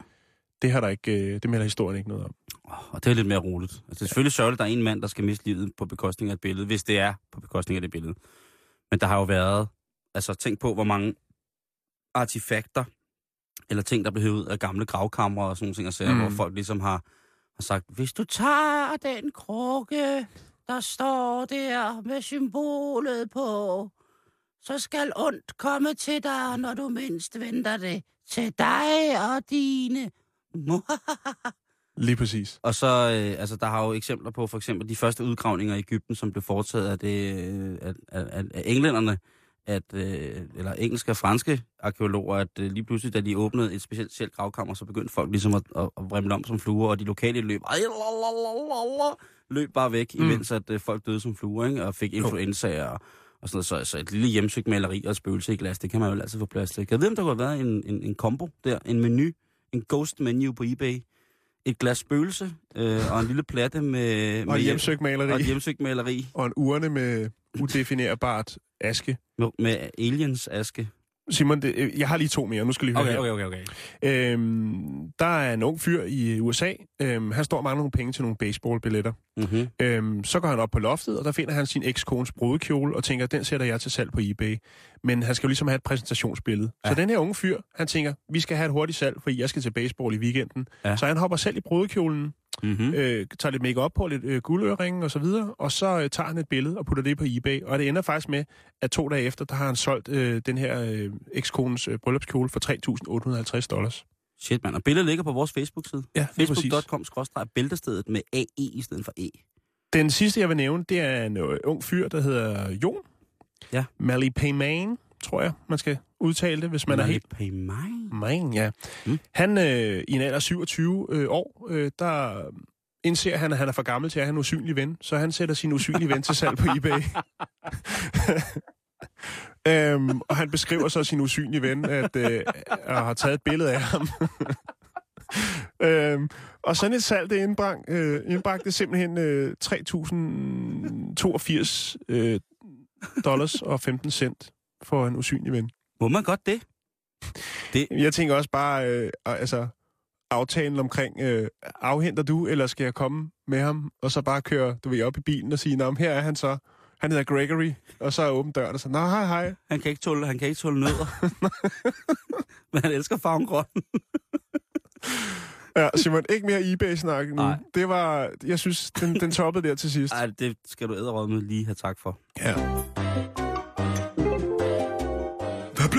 Det har der ikke, øh, det melder historien ikke noget om. Oh, og det er lidt mere roligt. Altså, det er selvfølgelig sørgeligt, at der er en mand, der skal miste livet på bekostning af et billede, hvis det er på bekostning af det billede. Men der har jo været... Altså, tænk på, hvor mange artefakter, eller ting, der blev hævet ud af gamle gravkamre og sådan nogle ting, og sager, mm. hvor folk ligesom har, har sagt, hvis du tager den krukke, der står der med symbolet på, så skal ondt komme til dig, når du mindst venter det. Til dig og dine. <laughs> Lige præcis. Og så, øh, altså, der har jo eksempler på, for eksempel de første udgravninger i Ægypten, som blev foretaget af, det, øh, af, af, af, englænderne, at, øh, eller engelske og franske arkeologer, at øh, lige pludselig, da de åbnede et specielt gravkammer, så begyndte folk ligesom at, at, at vrimle om som fluer, og de lokale løb, ej, lalalala, løb bare væk, Mm. imens at øh, folk døde som fluer, ikke? og fik influenza og, og sådan noget. Så, så et lille hjemsøgt maleri og et spøgelse i glas, det kan man jo altid få plads til. Jeg ved, om der kunne have været en, en, en kombo der, en menu, en ghost menu på eBay, et glas spøgelse øh, og en lille platte med, Og med hjemsøgt maleri. og hjemsøgt maleri og en urne med udefinerbart aske. med, med aliens aske. Simon, det, øh, jeg har lige to mere. Nu skal lige høre Okay, her. okay, okay, okay. Øhm, der er en ung fyr i USA. Øhm, han står og mangler nogle penge til nogle baseballbilletter. Mm-hmm. Øhm, så går han op på loftet, og der finder han sin ekskones brudekjole, og tænker, den sætter jeg til salg på eBay. Men han skal jo ligesom have et præsentationsbillede. Ja. Så den her unge fyr, han tænker, vi skal have et hurtigt salg, fordi jeg skal til baseball i weekenden. Ja. Så han hopper selv i brudekjolen, Mm-hmm. øh, tager lidt make op på, lidt øh, guldøringe og så videre, og så øh, tager han et billede og putter det på eBay. Og det ender faktisk med, at to dage efter, der har han solgt øh, den her øh, ekskones øh, bryllupskjole for 3.850 dollars. Shit, mand. Og billedet ligger på vores Facebook-side. Ja, lige præcis. Facebook.com-bæltestedet med AE i stedet for E. Den sidste, jeg vil nævne, det er en øh, ung fyr, der hedder Jon. Ja. Mally Payman, tror jeg, man skal udtale det, hvis man er helt... Man, ja. Mm. Han, øh, i en alder af 27 øh, år, øh, der indser han, at han er for gammel til at have en usynlig ven, så han sætter sin usynlige ven til salg på eBay. <laughs> øhm, og han beskriver så sin usynlige ven, at øh, og har taget et billede af ham. <laughs> øhm, og sådan et salg, det indbrang, øh, indbragte simpelthen øh, 3.082 øh, dollars og 15 cent for en usynlig ven. Må man godt det? Jeg tænker også bare, øh, altså, aftalen omkring, øh, afhenter du, eller skal jeg komme med ham, og så bare køre, du ved, op i bilen og sige, nå, her er han så. Han hedder Gregory, og så er åben døren og så, nå, hej, hej. Han kan ikke tåle, han kan ikke tåle nødder. <laughs> Men han elsker farven grøn. <laughs> Ja, Simon, ikke mere eBay-snak. Nej. Det var, jeg synes, den, den toppede der til sidst. Ej, det skal du æderråd med lige have tak for. Ja.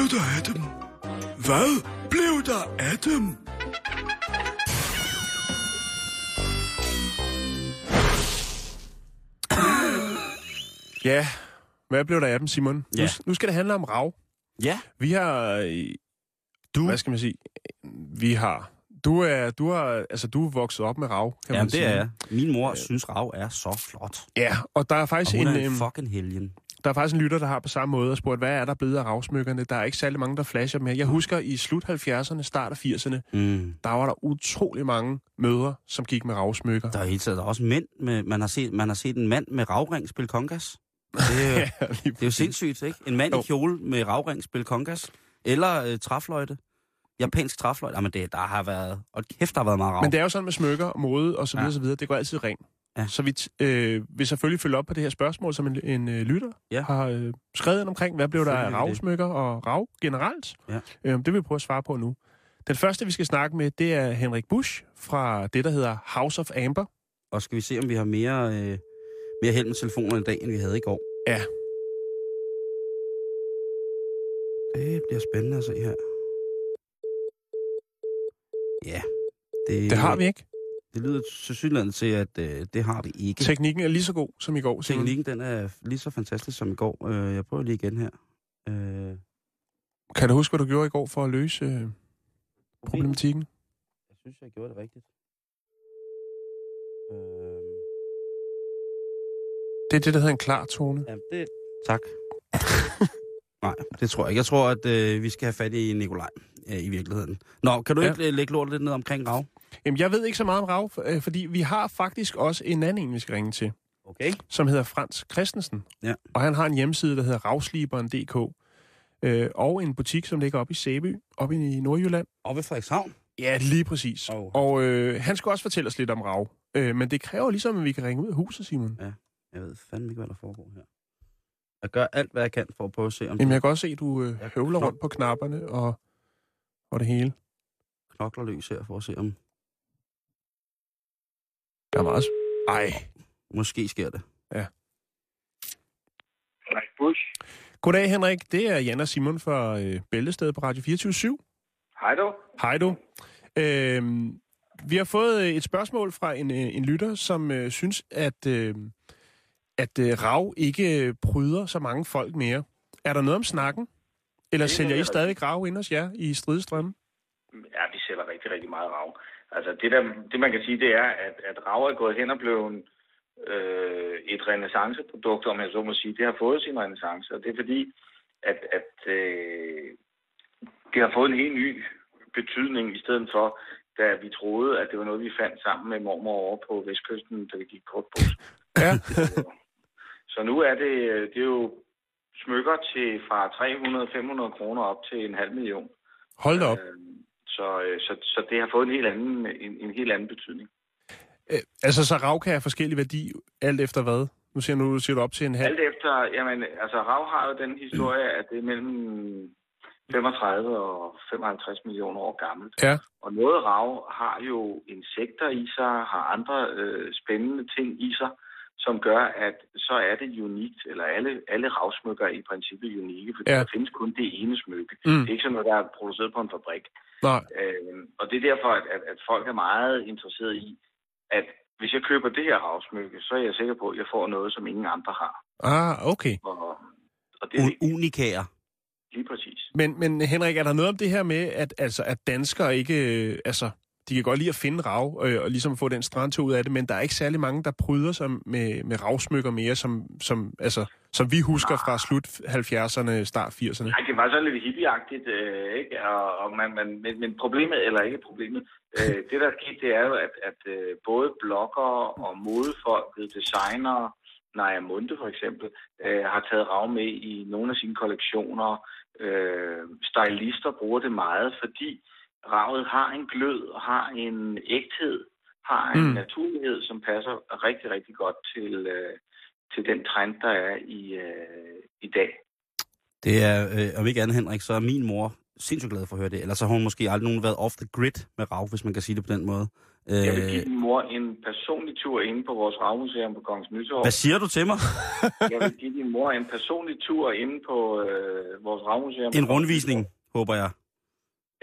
Hvad blev der af dem? Hvad blev der af dem? ja, hvad blev der af dem, Simon? Ja. Nu, nu skal det handle om rav. Ja. Vi har... øh, Du? Hvad skal man sige? Vi har... Du er, du har, altså, du er vokset op med rav, kan Jamen, man det sige. er jeg. Min mor synes, rav er så flot. Ja, og der er Og faktisk hun en, er en øhm, fucking helgen. Der er faktisk en lytter, der har på samme måde og spurgt, hvad er der blevet af ravsmykkerne? Der er ikke særlig mange, der flasher mere. Jeg husker i slut 70'erne, start af 80'erne, Mm. der var der utrolig mange mødre, som gik med ravsmykker. Der er der er også mænd med, man har set, man har set en mand med ravring spille kongas. <laughs> Det er, jo- Ja, det er jo sindssygt, ikke? En mand Jo. i kjole med ravring spille kongas. Eller øh, træfløjte. Japansk træfløjte. Jamen, det, der har været... Og kæft, der har været meget rav. Men det er jo sådan med smykker og mode og så videre, Ja. så videre. Det går altid rent. Ja. Så vi øh, vil selvfølgelig følge op på det her spørgsmål, som en, en øh, lytter Ja. har øh, skrevet ind omkring, hvad blev der af ravsmykker og rav generelt. Ja. Øh, det vil vi prøve at svare på nu. Den første, vi skal snakke med, det er Henrik Busch fra det, der hedder House of Amber. Og skal vi se, om vi har mere, øh, mere held med telefoner i dag, end vi havde i går. Ja. Det bliver spændende at se her. Ja. Det, Det har vi ikke. Det lyder tilsyneladende til, at øh, det har vi ikke. Teknikken er lige så god som i går. Simon. Teknikken, den er lige så fantastisk som i går. Øh, jeg prøver lige igen her. Øh, Kan du huske, hvad du gjorde i går for at løse øh, problematikken? Jeg synes, jeg gjorde det rigtigt. Øh, Det er det, der hedder en klar tone. ja, det... Tak. <laughs> Nej, det tror jeg ikke. Jeg tror, at øh, vi skal have fat i Nikolaj øh, i virkeligheden. Nå, kan du Ja. ikke øh, lægge lortet lidt ned omkring Rav? Jamen, jeg ved ikke så meget om rav, øh, fordi vi har faktisk også en anden en, vi skal ringe til. Okay. som hedder Frans Christensen. Ja. Og han har en hjemmeside, der hedder ravsliberen.dk. Øh, og en butik, som ligger oppe i Sæby, oppe i Nordjylland. Og ved Frederikshavn? Ja, lige præcis. Oh. Og øh, han skal også fortælle os lidt om rav. Øh, men det kræver ligesom, at vi kan ringe ud af huset, Simon. Jeg ved fandme ikke, hvad der foregår her. Jeg gør alt, hvad jeg kan for at prøve at se, om Jamen, du jeg kan også se, at du øh, Jeg høvler rundt på knapperne og, og det hele. knokler løs her, for at se, om Der er meget... Ej. måske sker det. Henrik Busch. Goddag, Henrik. Det er Jan og Simon fra øh, Bæltestedet på Radio 24 Hej du. Hej du. Øhm, vi har fået øh, et spørgsmål fra en, øh, en lytter, som øh, synes, at, øh, at øh, rav ikke øh, pryder så mange folk mere. Er der noget om snakken? Eller Det sælger I stadig rav ind hos jer i stridestrømme? Ja, vi sælger rigtig, rigtig meget rav. Altså det, der, det man kan sige, det er, at, at rav er gået hen og blevet øh, et renaissanceprodukt, om jeg så må sige. Det har fået sin renaissance, og det er fordi, at, at øh, det har fået en helt ny betydning, i stedet for, da vi troede, at det var noget, vi fandt sammen med mormor over på Vestkysten, da vi gik kort på. Ja. <laughs> Så nu er det, det er jo smykker til fra 300-500 kroner op til en halv million. Hold da op. Øh, Så, øh, så, så det har fået en helt anden, en, en helt anden betydning. Øh, altså, så rav kan have forskellig værdi, alt efter hvad? Nu siger, nu siger du op til en halv. Alt efter, jamen, altså Rav har jo den historie, at det er mellem 35 og 55 millioner år gammelt. Ja. Og noget rav har jo insekter i sig, har andre øh, spændende ting i sig, som gør, at så er det unikt, eller alle, alle ravsmykker er i princippet unikke, fordi Ja. der findes kun det ene smykke. Mm. Det er ikke sådan noget, der er produceret på en fabrik. Nej. Øh, og det er derfor, at, at, at folk er meget interesseret i, at hvis jeg køber det her ravsmykke, så er jeg sikker på, at jeg får noget, som ingen andre har. Ah, okay. Og, og det er U- unikager. lige præcis. Men, men Henrik, er der noget om det her med, at, altså, at danskere ikke... Øh, altså, de kan godt lide at finde rav øh, og ligesom få den strandtur ud af det, men der er ikke særlig mange, der pryder sig med, med ravsmykker mere, som, som, altså, som vi husker fra slut 70'erne, start 80'erne. Nej, det var sådan lidt hippieagtigt, øh, ikke? Og, og man, man, men, men problemet, eller ikke problemet, øh, <laughs> det der er sket, det er jo, at, at øh, både bloggere og modefolk, designere, Naja Munde for eksempel, øh, har taget rav med i nogle af sine kollektioner. Øh, stylister bruger det meget, fordi ravet har en glød, og har en ægthed, har en Mm. naturlighed, som passer rigtig, rigtig godt til, øh, til den trend, der er i, øh, i dag. Det er, øh, om ikke andet Henrik, så er min mor sindssygt glad for at høre det. Ellers så har hun måske aldrig nogen været off the grid med rav, hvis man kan sige det på den måde. Jeg vil Øh, give din mor en personlig tur inde på vores ravmuseum på Kongens Nytorv. hvad siger du til mig? <laughs> Jeg vil give din mor en personlig tur inde på øh, vores ravmuseum. En rundvisning, håber jeg.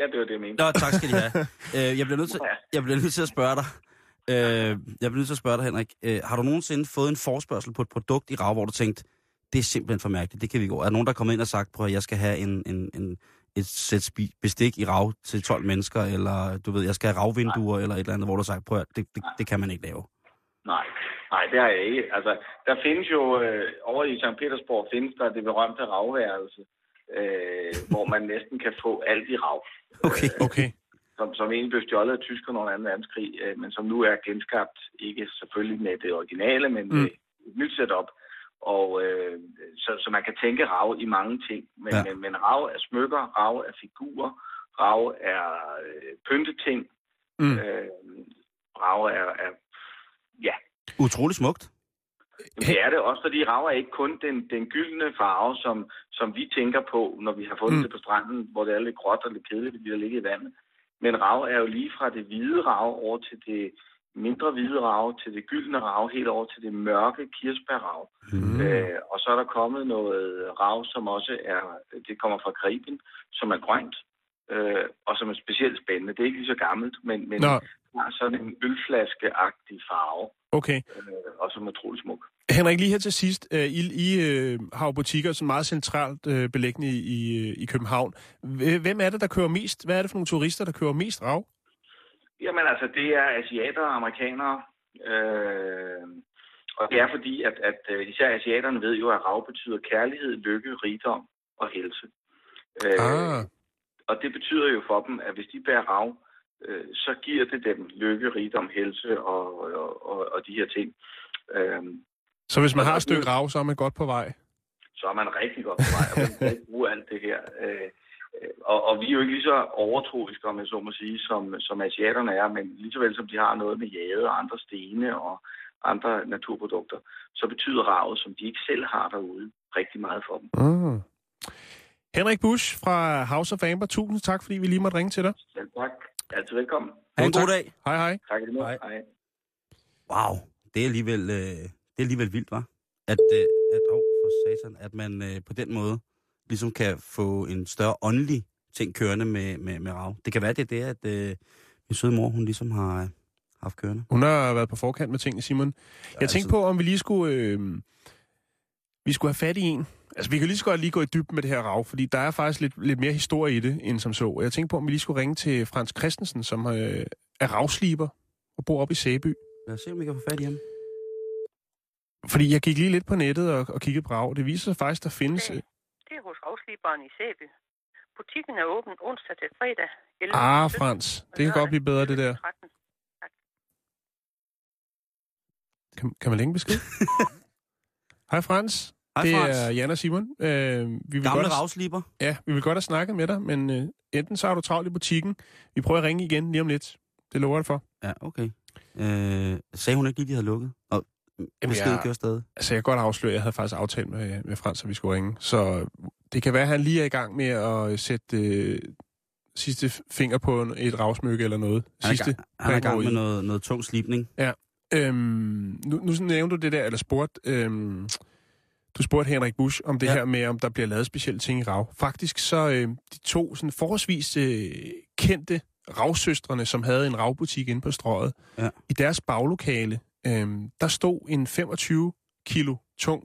Ja, det var det, jeg mente. Nå, tak skal de have. <laughs> Øh, jeg, bliver nødt til, jeg bliver nødt til at spørge dig. Øh, jeg bliver nødt til at spørge dig, Henrik. Øh, har du nogensinde fået en forspørgsel på et produkt i rav, hvor du tænkte, det er simpelthen for mærkeligt, det kan vi gå. Er der nogen, der er kommet ind og sagt, prøv at jeg skal have en, en, en, et sæt bestik i rav til 12 mennesker, eller du ved, jeg skal have ravvinduer, eller et eller andet, hvor du har sagt, prøv at, det, det, det kan man ikke lave. Nej, nej, det har jeg ikke. Altså, der findes jo, øh, over i St. Petersborg findes der det berømte ravværelse, øh, hvor man næsten kan få alt i rav. Okay. Okay. som, som egentlig blev stjålet af tyskerne under 2. verdenskrig, øh, men som nu er genskabt, ikke selvfølgelig med det originale, men Mm. med et nyt setup. Og øh, så, så man kan tænke rav i mange ting, men, Ja. ja. men, men rav er smykker, rav er figurer, rav er øh, pynteting, Mm. øh, rav er, er ja, Utrolig smukt. Det er det også, fordi rav er ikke kun den, den gyldne farve, som, som vi tænker på, når vi har fundet Mm. det på stranden, hvor det er lidt gråt og lidt kedeligt, fordi der ligger i vandet. Men rav er jo lige fra det hvide rav over til det mindre hvide rav, til det gyldne rav, helt over til det mørke kirsebærrav. Mm. Øh, og så er der kommet noget rav, som også er, det kommer fra Karibien, som er grønt, øh, og som er specielt spændende. Det er ikke lige så gammelt, men, men Nå, har sådan en ølflaskeagtig farve, okay. øh, og som er utrolig smuk. Henrik, lige her til sidst. øh, I, I øh, har jo butikker sådan meget centralt øh, beliggende i, i, i København. Hvem er det, der kører mest? Hvad er det for nogle turister, der kører mest rav? Jamen altså, det er asiater og amerikanere. Øh, og det er fordi, at, at øh, især asiaterne ved jo, at rav betyder kærlighed, lykke, rigdom og helse. Øh, Ah. Og det betyder jo for dem, at hvis de bærer rav, øh, så giver det dem lykke, rigdom, helse og, og, og, og de her ting. Øh, Så hvis man har et stykke rav, så er man godt på vej. så er man rigtig godt på vej, og man kan bruge alt det her. Øh, øh, og, og vi er jo ikke lige så overtroiske, om jeg så må sige, som, som asiaterne er, men lige så vel som de har noget med jade og andre stene og andre naturprodukter, så betyder ravet, som de ikke selv har derude, rigtig meget for dem. Mm. Henrik Busch fra House of Amber, tusind tak, fordi vi lige måtte ringe til dig. Selv tak. Altid velkommen. Ha' en god dag. Hej hej. Tak lige. Hej. Hej. Wow, det er alligevel, øh, det er alligevel vildt, var? At, øh, at, oh, for satan, at man øh, på den måde ligesom kan få en større åndelig ting kørende med, med, med rav. Det kan være, det er det, at øh, min søde mor, hun ligesom har øh, haft kørende. Hun har været på forkant med tingene, Simon. Jeg altså- tænkte på, om vi lige skulle... Øh, vi skulle have fat i en, Altså, vi kan lige så godt lige gå i dybden med det her rav, fordi der er faktisk lidt, lidt mere historie i det, end som så. Jeg tænkte på, om vi lige skulle ringe til Frans Christensen, som øh, er ravsliber og bor oppe i Sæby. Lad os se, om vi kan få fat i ham. Fordi jeg gik lige lidt på nettet og, og kiggede på rav. Det viser sig faktisk, der findes... Det er hos afsliberen i Sæby. Butikken er åben onsdag til fredag. 11 Ah, til 17, Frans. Det kan godt blive bedre, det 11 der. til 13. Kan, kan man længe besked? <laughs> Hej Frans. Hej, det Frans. er Jan og Simon. Øh, vi vil Gamle godt ravsliber. ja, vi vil godt have snakket med dig, men øh, enten så har du travlt i butikken. Vi prøver at ringe igen lige om lidt. Det lover jeg for. Ja, okay. Øh, sagde hun ikke lige, de havde lukket? Og beskeden jeg- kører stadig. Altså, jeg kan godt afsløre, at jeg havde faktisk aftalt med, med Frans, at vi skulle ringe. Så det kan være, at han lige er i gang med at sætte øh, sidste finger på en- et ravsmykke eller noget. Han er, Sidste han er i gang med noget, noget tung slipning. Øhm, nu, nu nævnte du det der, eller spurgte, øhm, du spurgte Henrik Busch om det Ja. ja. her med, om der bliver lavet specielle ting i rav. Faktisk så øh, de to sådan forholdsvis øh, kendte ravsøstrene, som havde en ravbutik inde på strøget, Ja. i deres baglokale, øh, der stod en 25 kilo tung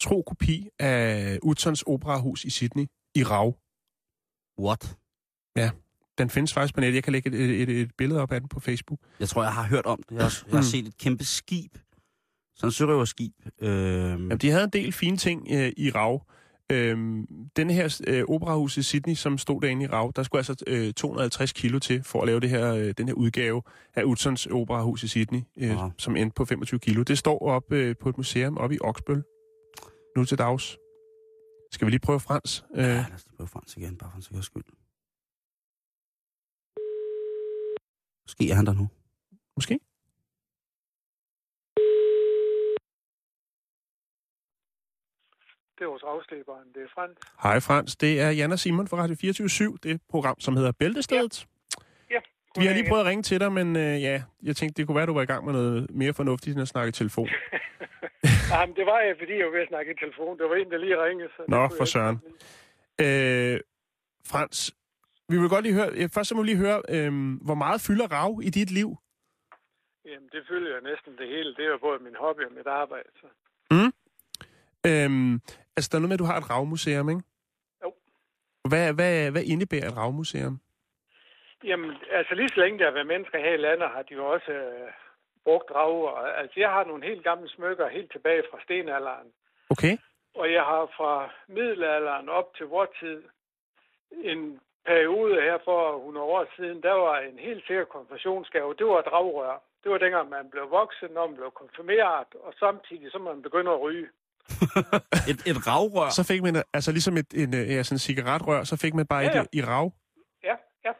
tro kopi af Utons Operahus i Sydney i rav. What? Den findes faktisk på nettet. Jeg kan lægge et, et, et billede op af den på Facebook. Jeg tror, jeg har hørt om det. Jeg har, jeg har Mm. set et kæmpe skib. Sådan et sørøverskib. Øh, Jamen, de havde en del fine ting øh, i Rav. Øhm, den her øh, operahus i Sydney, som stod derinde i Rav, der skulle altså øh, 250 kilo til for at lave det her, øh, den her udgave af Utzons operahus i Sydney, øh, Wow. som endte på 25 kilo. Det står op øh, på et museum oppe i Oksbøl. Nu til dags. Skal vi lige prøve Frans? Øh, ja, lad os prøve Frans igen, bare for en sikkerheds skyld. Måske er han der nu. måske? Det er hos afsliberen. Det er Frans. Hej Frans, det er Jan og Simon fra Radio 24 Det er et program, som hedder Bæltestedet. Ja. Vi har lige prøvet at ringe til dig, men øh, ja, jeg tænkte, det kunne være, du var i gang med noget mere fornuftigt end at snakke i telefon. <laughs> Jamen, det var jeg, fordi jeg var ved at snakke i telefon. Det var en, der lige ringede. Så Nå, for søren. Øh, Frans, vi vil godt lige høre, først så må vi lige høre, øh, hvor meget fylder rav i dit liv? Jamen, det følger jeg næsten det hele. Det er jo både min hobby og mit arbejde. Så. Øh, altså, der er noget med, at du har et ravmuseum, ikke? Jo. Hvad, hvad, hvad indebærer et ravmuseum? Jamen, altså lige så længe der har været mennesker her i landet, har de jo også øh, brugt drager. Altså, jeg har nogle helt gamle smykker helt tilbage fra stenalderen. Okay. Og jeg har fra middelalderen op til vor tid en periode her for 100 år siden, der var en helt sikker konfirmationsgave. Det var dragrør. Det var dengang, man blev voksen, når man blev konfirmeret, og samtidig så man begynder at ryge. <laughs> Et, et ravrør. Så fik man, altså ligesom et en, øh, ja, sådan en cigaretrør, så fik man bare Ja, et ja. øh, i rav. Ja, ja.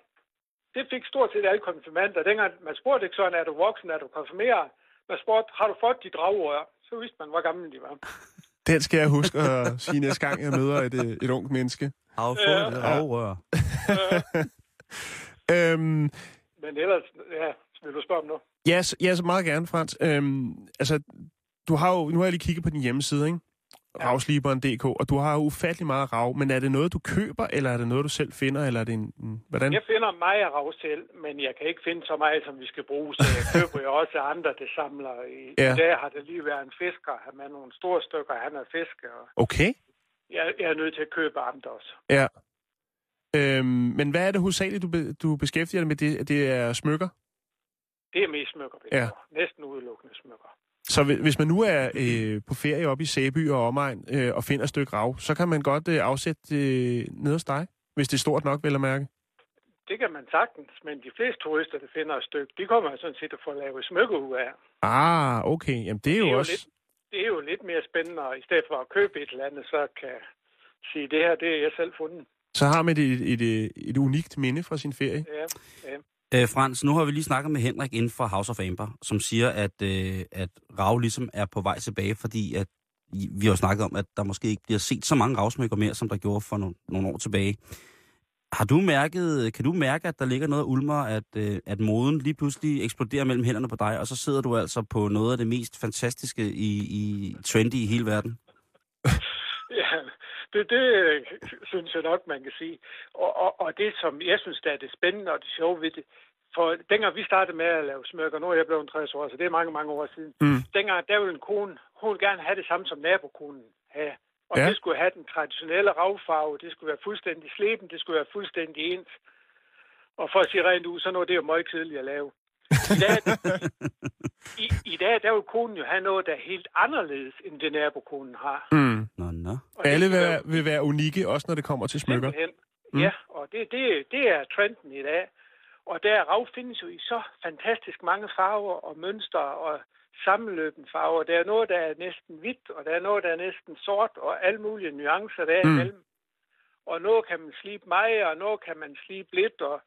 Det fik stort set alle konfirmander. Dengang man spurgte ikke sådan, er du voksen, er du konfirmeret? Man spurgte, har du fået dit dragrør? Så vidste man, hvor gammel de var. Den skal jeg huske at sige næste gang, jeg møder et, øh, et ungt menneske. Fået Ja. et ravrør. <laughs> Øhm, Men ellers, ja, vil du spørge om noget? ja, så, ja, så meget gerne, Frans. Øhm, altså, du har jo, nu har jeg lige kigget på din hjemmeside, ikke? Ravsliberen.dk, og du har jo ufattelig meget rav, men er det noget, du køber, eller er det noget, du selv finder, eller er det en... en hvordan? Jeg finder meget af rav selv, men jeg kan ikke finde så meget, som vi skal bruge, så jeg <laughs> køber jo også andre, der samler. I, Ja. I dag har det lige været en fisker, han med nogle store stykker, han er fisker, Okay. jeg, jeg er nødt til at købe andre også. Ja. Øhm, men hvad er det hovedsageligt, du, be, du beskæftiger dig med? Det, det er smykker? Det er mest smykker, ja. Næsten udelukkende smykker. Så hvi- hvis man nu er øh, på ferie oppe i Sæby og omegn øh, og finder et stykke rav, så kan man godt øh, afsætte det ned hos dig, hvis det er stort nok, vel at mærke. Det kan man sagtens, men de fleste turister, der finder et stykke, de kommer sådan set at få lavet smykkehue af. Ah, okay. Jamen, det er jo, Det er jo også... lidt- Det er jo lidt mere spændende, og i stedet for at købe et eller andet, så kan sige, det her, det er jeg selv fundet. Så har man et, et, et, et unikt minde fra sin ferie. Ja, ja. Øh, Frans, nu har vi lige snakket med Henrik inden for House of Amber, som siger, at, øh, at rav ligesom er på vej tilbage, fordi at vi har snakket om, at der måske ikke bliver set så mange ravsmykker mere, som der gjorde for nogle, nogle år tilbage. Har du mærket, kan du mærke, at der ligger noget ulmer, at, øh, at moden lige pludselig eksploderer mellem hænderne på dig, og så sidder du altså på noget af det mest fantastiske i, i trendy i hele verden? <laughs> Ja, det, det øh, synes jeg nok, man kan sige. Og, og, og det, som jeg synes, der er det spændende og det sjove ved det, for dengang vi startede med at lave smykker, nu er jeg blevet 60 år, så det er mange, mange år siden. Mm. Dengang, der ville en kone, hun ville gerne have det samme som nabokonen have. Og Ja. det skulle have den traditionelle ravfarve, det skulle være fuldstændig sleben, det skulle være fuldstændig ens. Og for at sige rent ud, så noget det er jo meget kedeligt at lave. I dag, <laughs> i, I dag der vil konen jo have noget, der er helt anderledes, end det nabokonen har. Mm. Nå. Og Alle vil, være- vil være unikke, også når det kommer til smykker. Mm. Ja, og det, det, det er trenden i dag. Og der rav findes jo i så fantastisk mange farver og mønstre og sammenløbende farver. Der er noget, der er næsten hvidt, og der er noget, der er næsten sort, og alle mulige nuancer der Mm. imellem. Og noget kan man slibe meget, og noget kan man slibe lidt, og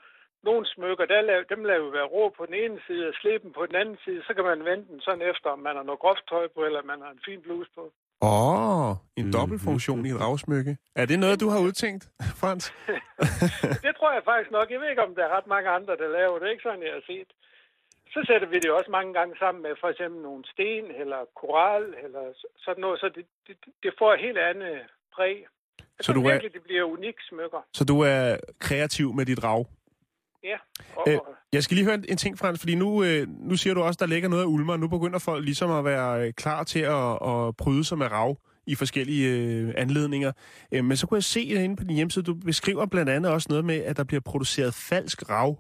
nogle smykker, der laver, dem laver være rå på den ene side og slibe på den anden side. Så kan man vente den sådan efter, om man har noget groft tøj på, eller man har en fin bluse på. Åh, oh, en Mhm. dobbeltfunktion i et ravsmykke. Er det noget, du har udtænkt, Frans? <laughs> det tror jeg faktisk nok. Jeg ved ikke, om der er ret mange andre, der laver det. Ikke sådan, jeg har set. Så sætter vi det også mange gange sammen med for eksempel nogle sten eller koral eller sådan noget, så det, det, det får et helt andet præg. Jeg Så du er- virkelig, det bliver unik smykker. Så du er kreativ med dit rav. Ja. Og, Øh, og, jeg skal lige høre en, en ting, Frans, fordi nu, øh, nu siger du også, der ligger noget af ulmer. Nu begynder folk ligesom at være øh, klar til at, at bryde sig med rav i forskellige øh, anledninger. Øh, men så kunne jeg se inde på din hjemmeside, du beskriver blandt andet også noget med, at der bliver produceret falsk rav.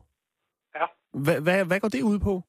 Ja. Hva, hvad, hvad går det ud på?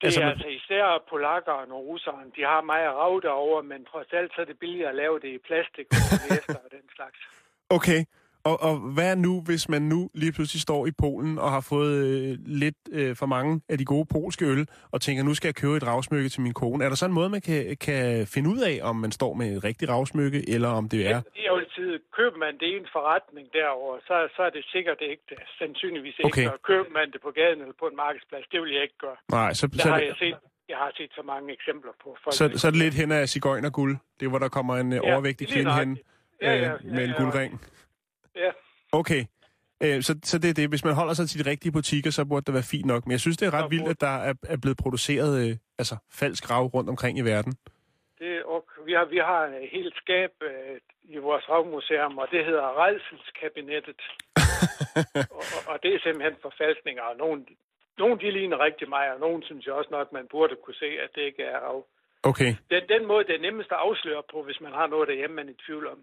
det altså, er man- altså især polakkerne og russerne. De har meget rav derovre, men trods alt så er det billigere at lave det i plastik og og den slags. <laughs> Okay. Og, og hvad nu, hvis man nu lige pludselig står i Polen og har fået øh, lidt øh, for mange af de gode polske øl, og tænker, nu skal jeg købe et ravsmykke til min kone. Er der så en måde, man kan, kan finde ud af, om man står med et rigtigt ravsmykke, eller om det er... Det er jo altid, køber man det i en forretning derovre, så, så er det sikkert ikke det. Sandsynligvis ikke. Okay. Og køber man det på gaden eller på en markedsplads, det vil jeg ikke gøre. Nej, så, Der så, har er jeg det, set, jeg har set så mange eksempler på folk. så, så er det lidt hen af cigøjnerguld. Det er, hvor der kommer en øh, Ja, overvægtig kvinde hen. Ja, ja, øh, ja, med en guldring. Ja, Okay. Øh, så, så det er det. Hvis man holder sig til de rigtige butikker, så burde det være fint nok. Men jeg synes, det er ret vildt, at der er, er blevet produceret øh, altså, falsk rav rundt omkring i verden. det, og vi har, vi har et helt skab øh, i vores havmuseum, og det hedder Redselskabinettet. <laughs> og, og, det er simpelthen forfalskninger, og nogle, nogle de ligner rigtig meget, og nogle synes jeg også nok, man burde kunne se, at det ikke er rav. Okay. Den, den måde, det er nemmest at afsløre på, hvis man har noget derhjemme, man er i tvivl om,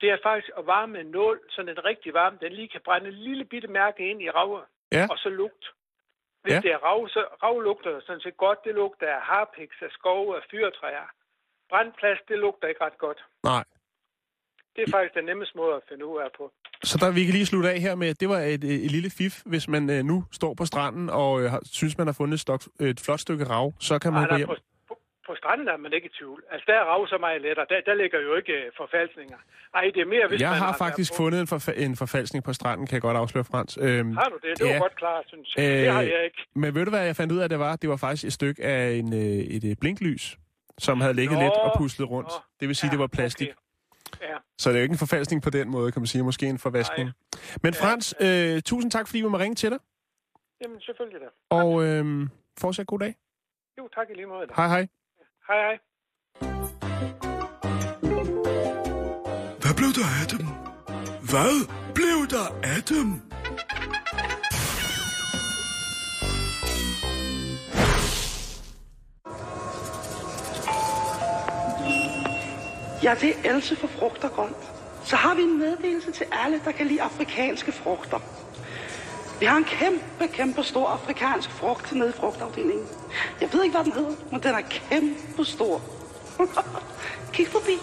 det er faktisk at varme en nål, så den rigtig varm, den lige kan brænde en lille bitte mærke ind i rav, Ja. og så lugt. Hvis Ja. det er rav, så rav lugter sådan set godt. Det lugter af harpiks, af skove, af fyrtræer. Brandplads, det lugter ikke ret godt. Nej. Det er faktisk den nemmeste måde at finde ud af på. Så der, vi kan lige slutte af her med, det var et, et, lille fif. Hvis man øh, nu står på stranden og øh, synes, man har fundet et, stok, et flot stykke rav, så kan man Ej, gå hjem. på, på, stranden er man ikke i tvivl. Altså, der er rav så meget lettere. Der, der ligger jo ikke øh, forfalskninger. Ej, det er mere, hvis Jeg man har været faktisk på. fundet en, forfa- en forfalskning på stranden, kan jeg godt afsløre, Frans. Øhm, Har du det? Det var ja. godt klart, synes jeg. Det har Øh, jeg ikke. Men ved du, hvad jeg fandt ud af, det var? Det var faktisk et stykke af en, øh, et øh, blinklys, som havde ligget Nå, lidt og puslet rundt. nå. Det vil sige, Ja, det var plastik. okay. Ja. Så det er jo ikke en forfalskning på den måde, kan man sige. Måske en forvaskning. Men Ja. Frans, øh, tusind tak, fordi vi må ringe til dig. Jamen, selvfølgelig da. Og øh, fortsat god dag. Jo, tak i lige måde. da. Hej hej. Hej, hej. Hvad blev der af dem? Hvad blev der af dem? Ja, det er Else for frugt og grønt. Så har vi en meddelelse til alle, der kan lide afrikanske frugter. Vi har en kæmpe, kæmpe stor afrikansk frugt nede i frugtafdelingen. Jeg ved ikke, hvad den hedder, men den er kæmpe stor. <laughs> Kig forbi.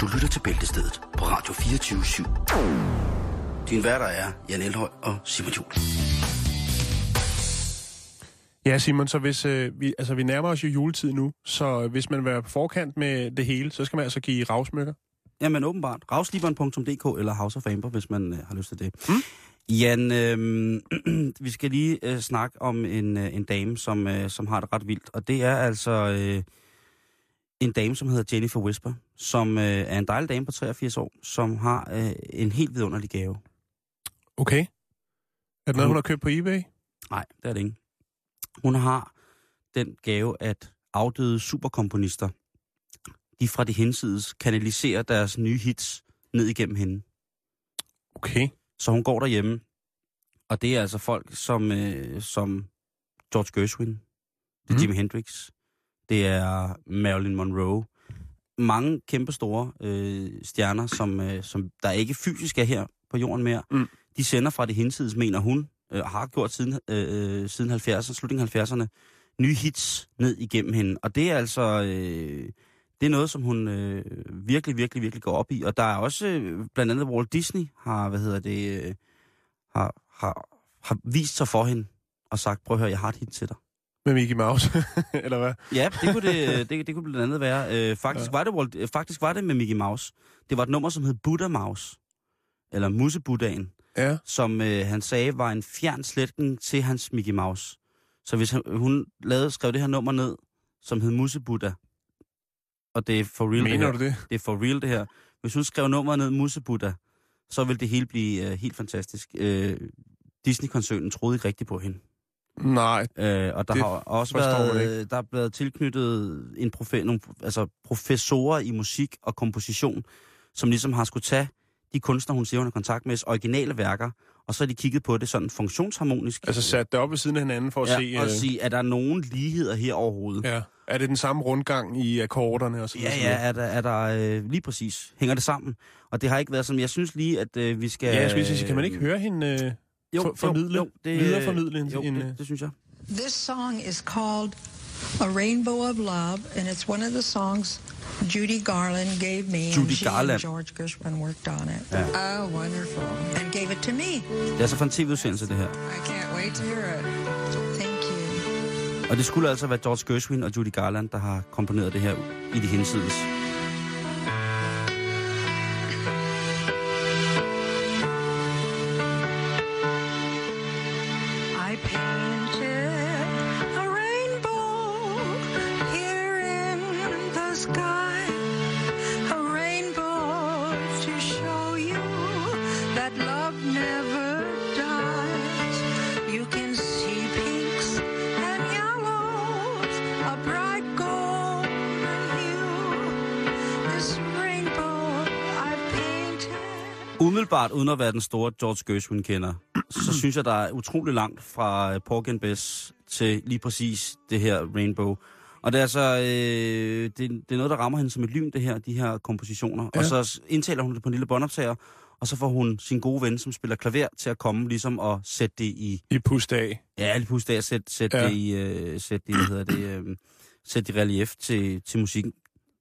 Du lytter til Bæltestedet på Radio 24 /7. Din værter er Jan Elhøj og Simon Juhl. Ja, Simon, så hvis øh, vi, altså, vi nærmer os jo juletid nu, så hvis man vil være på forkant med det hele, så skal man altså give ravsmykker. Jamen åbenbart. Ravsliberen.dk eller House of Amber, hvis man øh, har lyst til det. Mm. Jan, øh, <clears throat> vi skal lige øh, snakke om en, øh, en dame, som, øh, som har det ret vildt. Og det er altså øh, en dame, som hedder Jennifer Whisper, som øh, er en dejlig dame på 83 år, som har øh, en helt vidunderlig gave. Okay. Er det noget, hun har købt på eBay? Nej, det er det ikke. Hun har den gave, at afdøde superkomponister, de fra de hensides kanaliserer deres nye hits ned igennem hende. Okay. Så hun går derhjemme, og det er altså folk som, øh, som George Gershwin, Det er mm. Jimi Hendrix. Det er Marilyn Monroe. Mange kæmpe store øh, stjerner, som, øh, som der ikke fysisk er her på jorden mere. Mm. De sender fra det hinsides, mener hun, øh, og har gjort siden, øh, siden 70'erne, slutningen af 70'erne, nye hits ned igennem hende. Og det er altså... Øh, det er noget, som hun øh, virkelig, virkelig, virkelig går op i. Og der er også, øh, blandt andet Walt Disney har, hvad hedder det, øh, har, har, har vist sig for hende og sagt, prøv at høre, jeg har et hit til dig. Med Mickey Mouse, <laughs> eller hvad? Ja, det kunne, det, det, det kunne blandt andet være. Øh, faktisk, ja. var det, Walt, øh, faktisk var det med Mickey Mouse. Det var et nummer, som hed Buddha Mouse, eller Musebuddhaen, Ja. som øh, han sagde var en fjern slægtning til hans Mickey Mouse. Så hvis han, hun lavede, skrev det her nummer ned, som hed Musebuddha, og det er for real Mener det her. du det? Det er for real det her. Hvis hun skrev nummeret ned, Musebuddha, så ville det hele blive øh, helt fantastisk. Øh, Disney-koncernen troede ikke rigtigt på hende. Nej. Øh, og der har også været, der er blevet tilknyttet en profe, nogle, altså professorer i musik og komposition, som ligesom har skulle tage de kunstnere, hun siger, hun har kontakt med, originale værker, og så har de kigget på det sådan funktionsharmonisk. Altså sat det op ved siden af hinanden for at ja, se... og øh, sige, er der nogen ligheder her overhovedet? Ja. Er det den samme rundgang i akkorderne og sådan Ja, noget? ja, er der, er der øh, lige præcis. Hænger det sammen? Og det har ikke været sådan, jeg synes lige, at øh, vi skal... Ja, jeg skulle sige, kan man ikke høre hende øh, jo, for, formidle, jo, jo, det, videreformidle en, jo, en, det, det synes jeg. This song is called A Rainbow of Love, and it's one of the songs Judy Garland gave me, Judy and she Garland. and George Gershwin worked on it. Ja. Oh, wonderful. And gave it to me. Det er så fra en tv-udsendelse, det her. I can't wait to hear it. Thank you. Og det skulle altså være George Gershwin og Judy Garland, der har komponeret det her i de hensides. Sky. A rainbow to show you that love never dies. You can see pinks and yellows, a bright golden hue. This rainbow I've painted. Umiddelbart, uden at være den store George Gershwin-kender, så synes jeg, der er utrolig langt fra øh, Porgy and Bess til lige præcis det her Rainbow. Og det er altså, øh, det, det er noget, der rammer hende som et lyn, det her, de her kompositioner. Ja. Og så indtaler hun det på en lille båndoptager, og så får hun sin gode ven, som spiller klaver, til at komme ligesom og sætte det i... I pust af. Ja, lige pludselig at sætte, sætte Ja. det i, øh, sætte det, hvad hedder det, øh, sætte det i relief til, til musikken.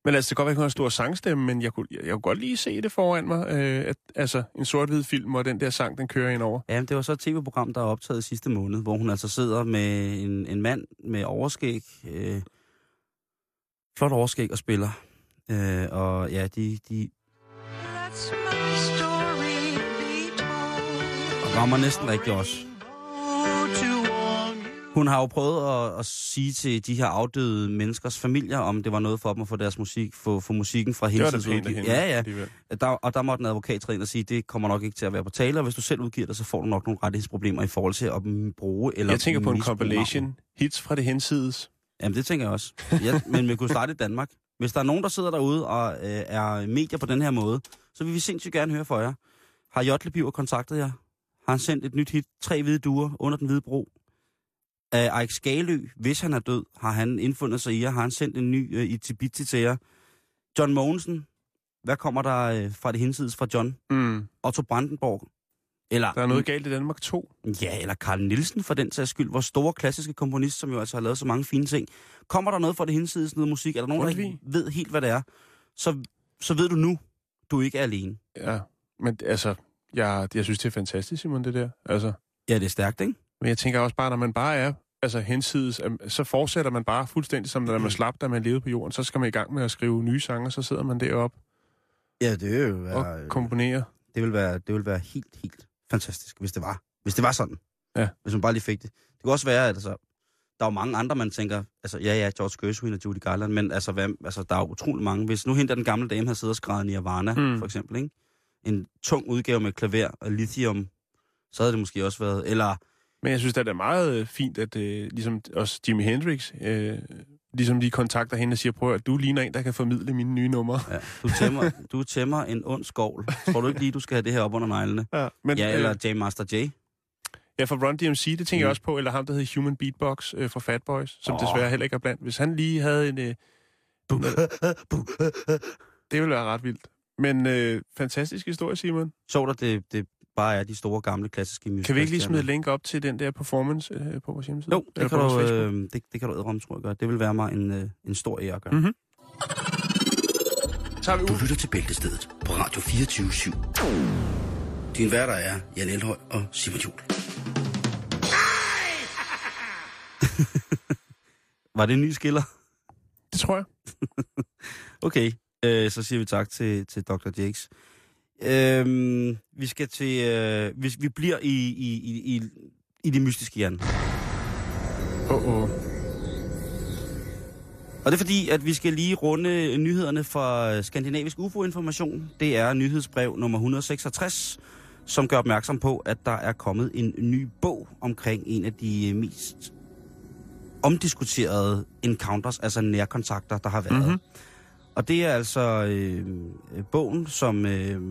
Men altså, det kan godt være, at hun har en stor sangstemme, men jeg kunne, jeg, jeg kunne godt lige se det foran mig. Øh, at, altså, en sort-hvid film, og den der sang, den kører ind over. Ja, det var så et tv-program, der er optaget sidste måned, hvor hun altså sidder med en, en mand med overskæg, øh, flot overskæg og spiller. Øh, og ja, de, de told. rammer næsten rigtigt også. Hun har jo prøvet at, at sige til de her afdøde menneskers familier, om det var noget for dem at få deres musik, få, få musikken fra Det hendes pænt af hende. Ja, ja. alligevel. Der, og der måtte en advokat træde ind og sige, det kommer nok ikke til at være på tale, og hvis du selv udgiver det, så får du nok nogle rettighedsproblemer i forhold til at bruge eller Jeg tænker på en compilation. Hits fra det hensides. Jamen, det tænker jeg også. Ja, men vi kunne starte i Danmark. Hvis der er nogen, der sidder derude og øh, er medier på den her måde, så vil vi sindssygt gerne høre fra jer. Har Jotle Biver kontaktet jer? Har han sendt et nyt hit, Tre hvide duer, under den hvide bro? Uh, Erik Skalø, hvis han er død, har han indfundet sig i jer? Har han sendt en ny uh, i Tibiti til jer? John Mogensen, hvad kommer der uh, fra det hinsides fra John? Mm. Otto Brandenborg? Eller, Der er noget galt i Danmark 2. Ja, eller Carl Nielsen for den sags skyld. Vores store klassiske komponist, som jo altså har lavet så mange fine ting. Kommer der noget fra det hinsides noget musik? Er der nogen, der Grundtvig? ikke ved helt, hvad det er? Så, så ved du nu, du ikke er alene. Ja, men altså, jeg, jeg synes, det er fantastisk, Simon, det der. Altså, Ja, det er stærkt, ikke? men jeg tænker også bare, når man bare er altså hensides, så fortsætter man bare fuldstændig som når man slap, da man levede på jorden. Så skal man i gang med at skrive nye sange, så sidder man deroppe Ja, det vil være, og komponerer. det vil være, det vil være helt, helt fantastisk, hvis det var. Hvis det var sådan. Ja. Hvis man bare lige fik det. Det kunne også være, at altså, der er jo mange andre, man tænker, altså ja, ja, George Gershwin og Judy Garland, men altså, hvad, altså der er jo utrolig mange. Hvis nu hende der den gamle dame har siddet og skrevet Nirvana, Mm. mm. for eksempel, ikke? En tung udgave med klaver og lithium, så havde det måske også været, eller Men jeg synes, det er meget øh, fint, at øh, ligesom også Jimi Hendrix, øh, ligesom de kontakter hende og siger, prøv at du ligner en, der kan formidle mine nye numre. ja, du, tæmmer, <laughs> du tæmmer en ond skovl. Tror du ikke lige, du skal have det her op under neglene? Ja, men, Ja, eller øh, J Master J. Ja, for Run DMC, det tænker mm. jeg også på, eller ham, der hed Human Beatbox øh, fra Fat Boys, som oh. desværre heller ikke er blandt. Hvis han lige havde en... Øh, <laughs> det ville være ret vildt. Men øh, fantastisk historie, Simon. Sjovt, at det, det bare er de store, gamle, klassiske musicals. Kan vi ikke lige smide link op til den der performance øh, på vores hjemmeside? Jo, det Eller kan, du, øh, det, det kan du ædre, tror jeg, gøre. Det vil være mig en, øh, en stor ære at gøre. Mhm. Tager vi Du lytter til Bæltestedet på Radio 24 /7. Din værter er Jan Elhøj og Simon Juhl. <laughs> Var det en ny skiller? Det tror jeg. <laughs> okay, øh, så siger vi tak til, til Dr. Jakes. Øhm, vi skal til... Øh, vi, vi bliver i, i, i, i, i det mystiske, Jan. Åh, oh, oh. Og det er fordi, at vi skal lige runde nyhederne fra Skandinavisk UFO-information. Det er nyhedsbrev nummer 166, som gør opmærksom på, at der er kommet en ny bog omkring en af de mest omdiskuterede encounters, altså nærkontakter, der har været. Mhm. Mm-hmm. Og det er altså øh, bogen, som, øh,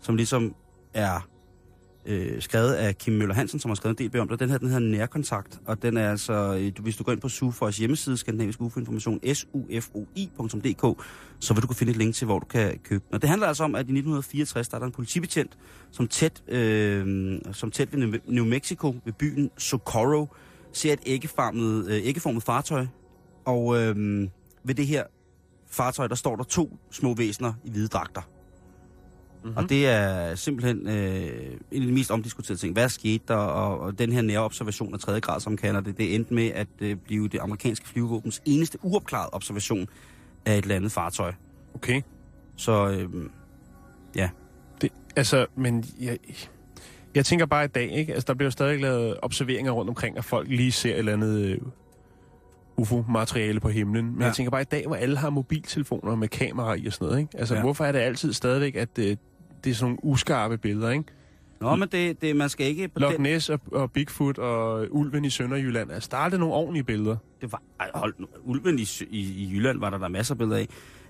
som ligesom er øh, skrevet af Kim Møller Hansen, som har skrevet en del om det. Den her, den her nærkontakt, og den er altså, øh, hvis du går ind på SUFOs hjemmeside, Skandinavisk UFO Information, sufoi.dk, så vil du kunne finde et link til, hvor du kan købe den. Og det handler altså om, at i 1964, der er der en politibetjent, som tæt, øh, som tæt ved New- New Mexico, ved byen Socorro, ser et æggeformet, øh, æggeformet fartøj, og øh, ved det her fartøj, der står der to små væsener i hvide dragter. Mm-hmm. Og det er simpelthen øh, en af de mest omdiskuterede ting. Hvad skete der? Og, og den her nære observation af tredje grad, som kalder det, det endte med at øh, blive det amerikanske flyvevåbens eneste uopklarede observation af et landet fartøj. Okay. Så øh, ja. Det, altså, men jeg, jeg tænker bare i dag, ikke? Altså, der bliver jo stadig lavet observeringer rundt omkring, at folk lige ser et eller andet øh, UFO-materiale på himlen. Men Ja. jeg tænker bare i dag, hvor alle har mobiltelefoner med kamera i og sådan noget, ikke? Altså, ja. hvorfor er det altid stadigvæk, at øh, det er sådan nogle uskarpe billeder, ikke? Nå, men det, det, man skal ikke... På Loch Ness og, og Bigfoot og Ulven i Sønderjylland. Altså, der er det nogle ordentlige billeder. det var, ej, hold nu. Ulven i, i, i Jylland var der der masser af billeder af.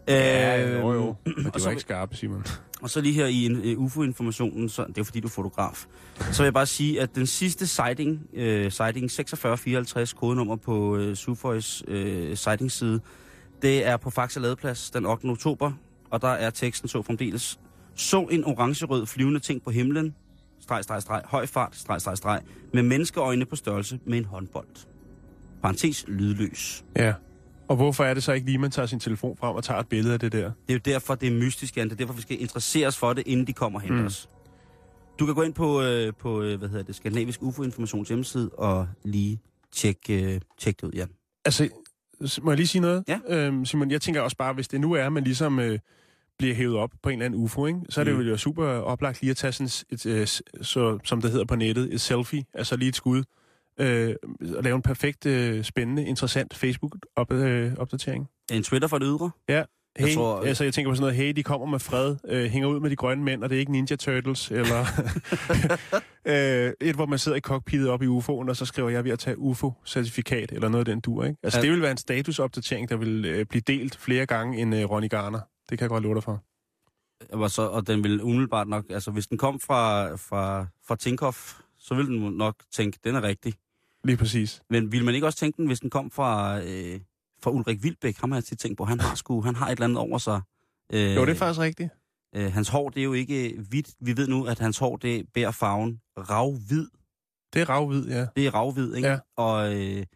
Ja, jo, jo. Men <clears throat> og det så- var ikke skarpe, Simon. Og så lige her i uh, UFO-informationen, så, det er fordi, du er fotograf, så vil jeg bare sige, at den sidste sighting, uh, sighting 4654, kodenummer på uh, Sufoys uh, sighting-side, det er på Faxe Ladeplads den 8. oktober, og der er teksten så fremdeles. Så en orangerød flyvende ting på himlen, streg, streg, streg, høj fart, streg, streg, streg, med menneskeøjne på størrelse med en håndbold. Parentes lydløs. Ja. Og hvorfor er det så ikke lige, man tager sin telefon frem og tager et billede af det der? Det er jo derfor, det er mystisk, Jan. Det er derfor, vi skal interessere os for det, inden de kommer hen mm. os. Du kan gå ind på, øh, på øh, hvad hedder det, Skandinavisk UFO-informations hjemmeside og lige tjekke øh, tjek det ud, Jan. Altså, må jeg lige sige noget? Ja. Øhm, Simon, jeg tænker også bare, hvis det nu er, man ligesom øh, bliver hævet op på en eller anden UFO, ikke? så er det Mm. jo super oplagt lige at tage sådan et, øh, s- så, som det hedder på nettet, et selfie, altså lige et skud, øh, og lave en perfekt, øh, spændende, interessant Facebook-opdatering. En Twitter for det ydre? Ja. Hey, Jeg tror- tror, altså, jeg tænker på sådan noget, hey, de kommer med fred, øh, hænger ud med de grønne mænd, og det er ikke Ninja Turtles, eller <laughs> øh, et, hvor man sidder i cockpittet op i UFO'en, og så skriver jeg ved at tage UFO-certifikat, eller noget af den dur, ikke? Altså, Ja. det vil være en statusopdatering, der vil øh, blive delt flere gange end øh, Ronny Garner. Det kan jeg godt love dig for. Og, så, og den vil umiddelbart nok, altså hvis den kom fra, fra, fra Tinkoff, så ville den nok tænke, den er rigtig. Lige præcis. Men ville man ikke også tænke den, hvis den kom fra, øh, fra Ulrik Vilbæk? Ham har jeg tit tænkt på, han har, sgu, han har et eller andet over sig. Øh, Jo, det er faktisk rigtigt. Øh, hans hår, det er jo ikke hvidt. Vi ved nu, at hans hår, det bærer farven ravhvid. Det er ravhvid, ja. Det er ravhvid, ikke? Ja. Og øh,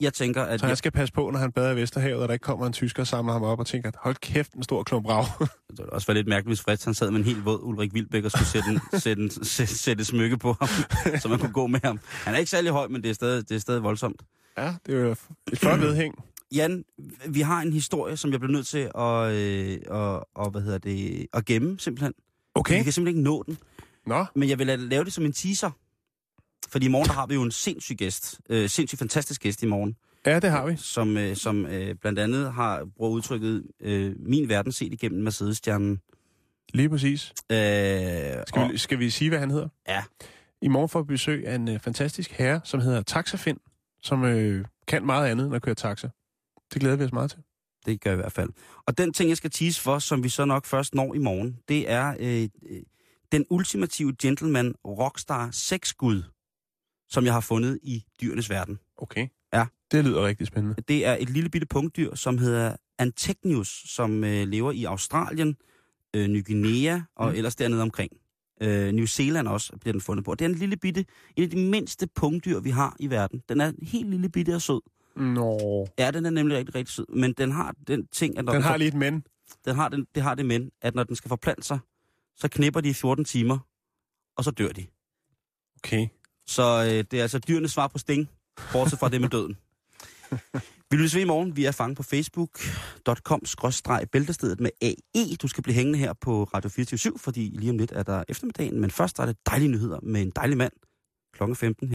jeg tænker, at... Så han skal passe på, når han bader i Vesterhavet, og der ikke kommer en tysker og samler ham op og tænker, hold kæft, en stor klump rav. <laughs> Det ville også være lidt mærkeligt, hvis Fritz han sad med en helt våd Ulrik Vilbæk og skulle sætte, en, <laughs> sætte, en, sætte, sætte et smykke på ham, <laughs> så man kunne gå med ham. Han er ikke særlig høj, men det er stadig, det er stadig voldsomt. ja, det er jo et flot vedhæng. <clears throat> Jan, vi har en historie, som jeg bliver nødt til at, øh, og, og, hvad hedder det, at gemme, simpelthen. Okay. Vi kan simpelthen ikke nå den. Nå, Men jeg vil lave det som en teaser. Fordi i morgen der har vi jo en sindssyg gæst. Øh, sindssyg fantastisk gæst i morgen. ja, det har vi. Som, øh, som øh, blandt andet har brugt udtrykket øh, min verden set igennem Mercedes-stjernen. Lige præcis. Øh, Skal, og, vi, skal vi sige, hvad han hedder? Ja. I morgen får vi besøg af en øh, fantastisk herre, som hedder Taxafind, som øh, kan meget andet end at køre taxa. Det glæder vi os meget til. det gør jeg i hvert fald. Og den ting, jeg skal tease for, som vi så nok først når i morgen, det er øh, øh, den ultimative gentleman rockstar sexgud. Som jeg har fundet i dyrenes verden. Okay. Ja. Det lyder rigtig spændende. Det er et lille bitte punktdyr, som hedder Antechnius, som øh, lever i Australien, øh, Ny Guinea og mm. ellers dernede omkring. Øh, New Zealand også bliver den fundet på. Det er en lille bitte, en af de mindste punktdyr, vi har i verden. Den er helt lille bitte og sød. Nå. Ja, den er nemlig rigtig, rigtig sød. Men den har den ting, at når Den har for- lige et men. Den har, den, det har det men, at når den skal forplante sig, så knipper de i 14 timer, og så dør de. Okay. Så øh, det er altså dyrenes svar på sting, bortset fra det med døden. Vi lyttes ved i morgen. Vi er fanget på facebook.com-bæltestedet med AE. Du skal blive hængende her på Radio 24 fordi lige om lidt er der eftermiddagen. Men først er det dejlige nyheder med en dejlig mand. Klokken 15.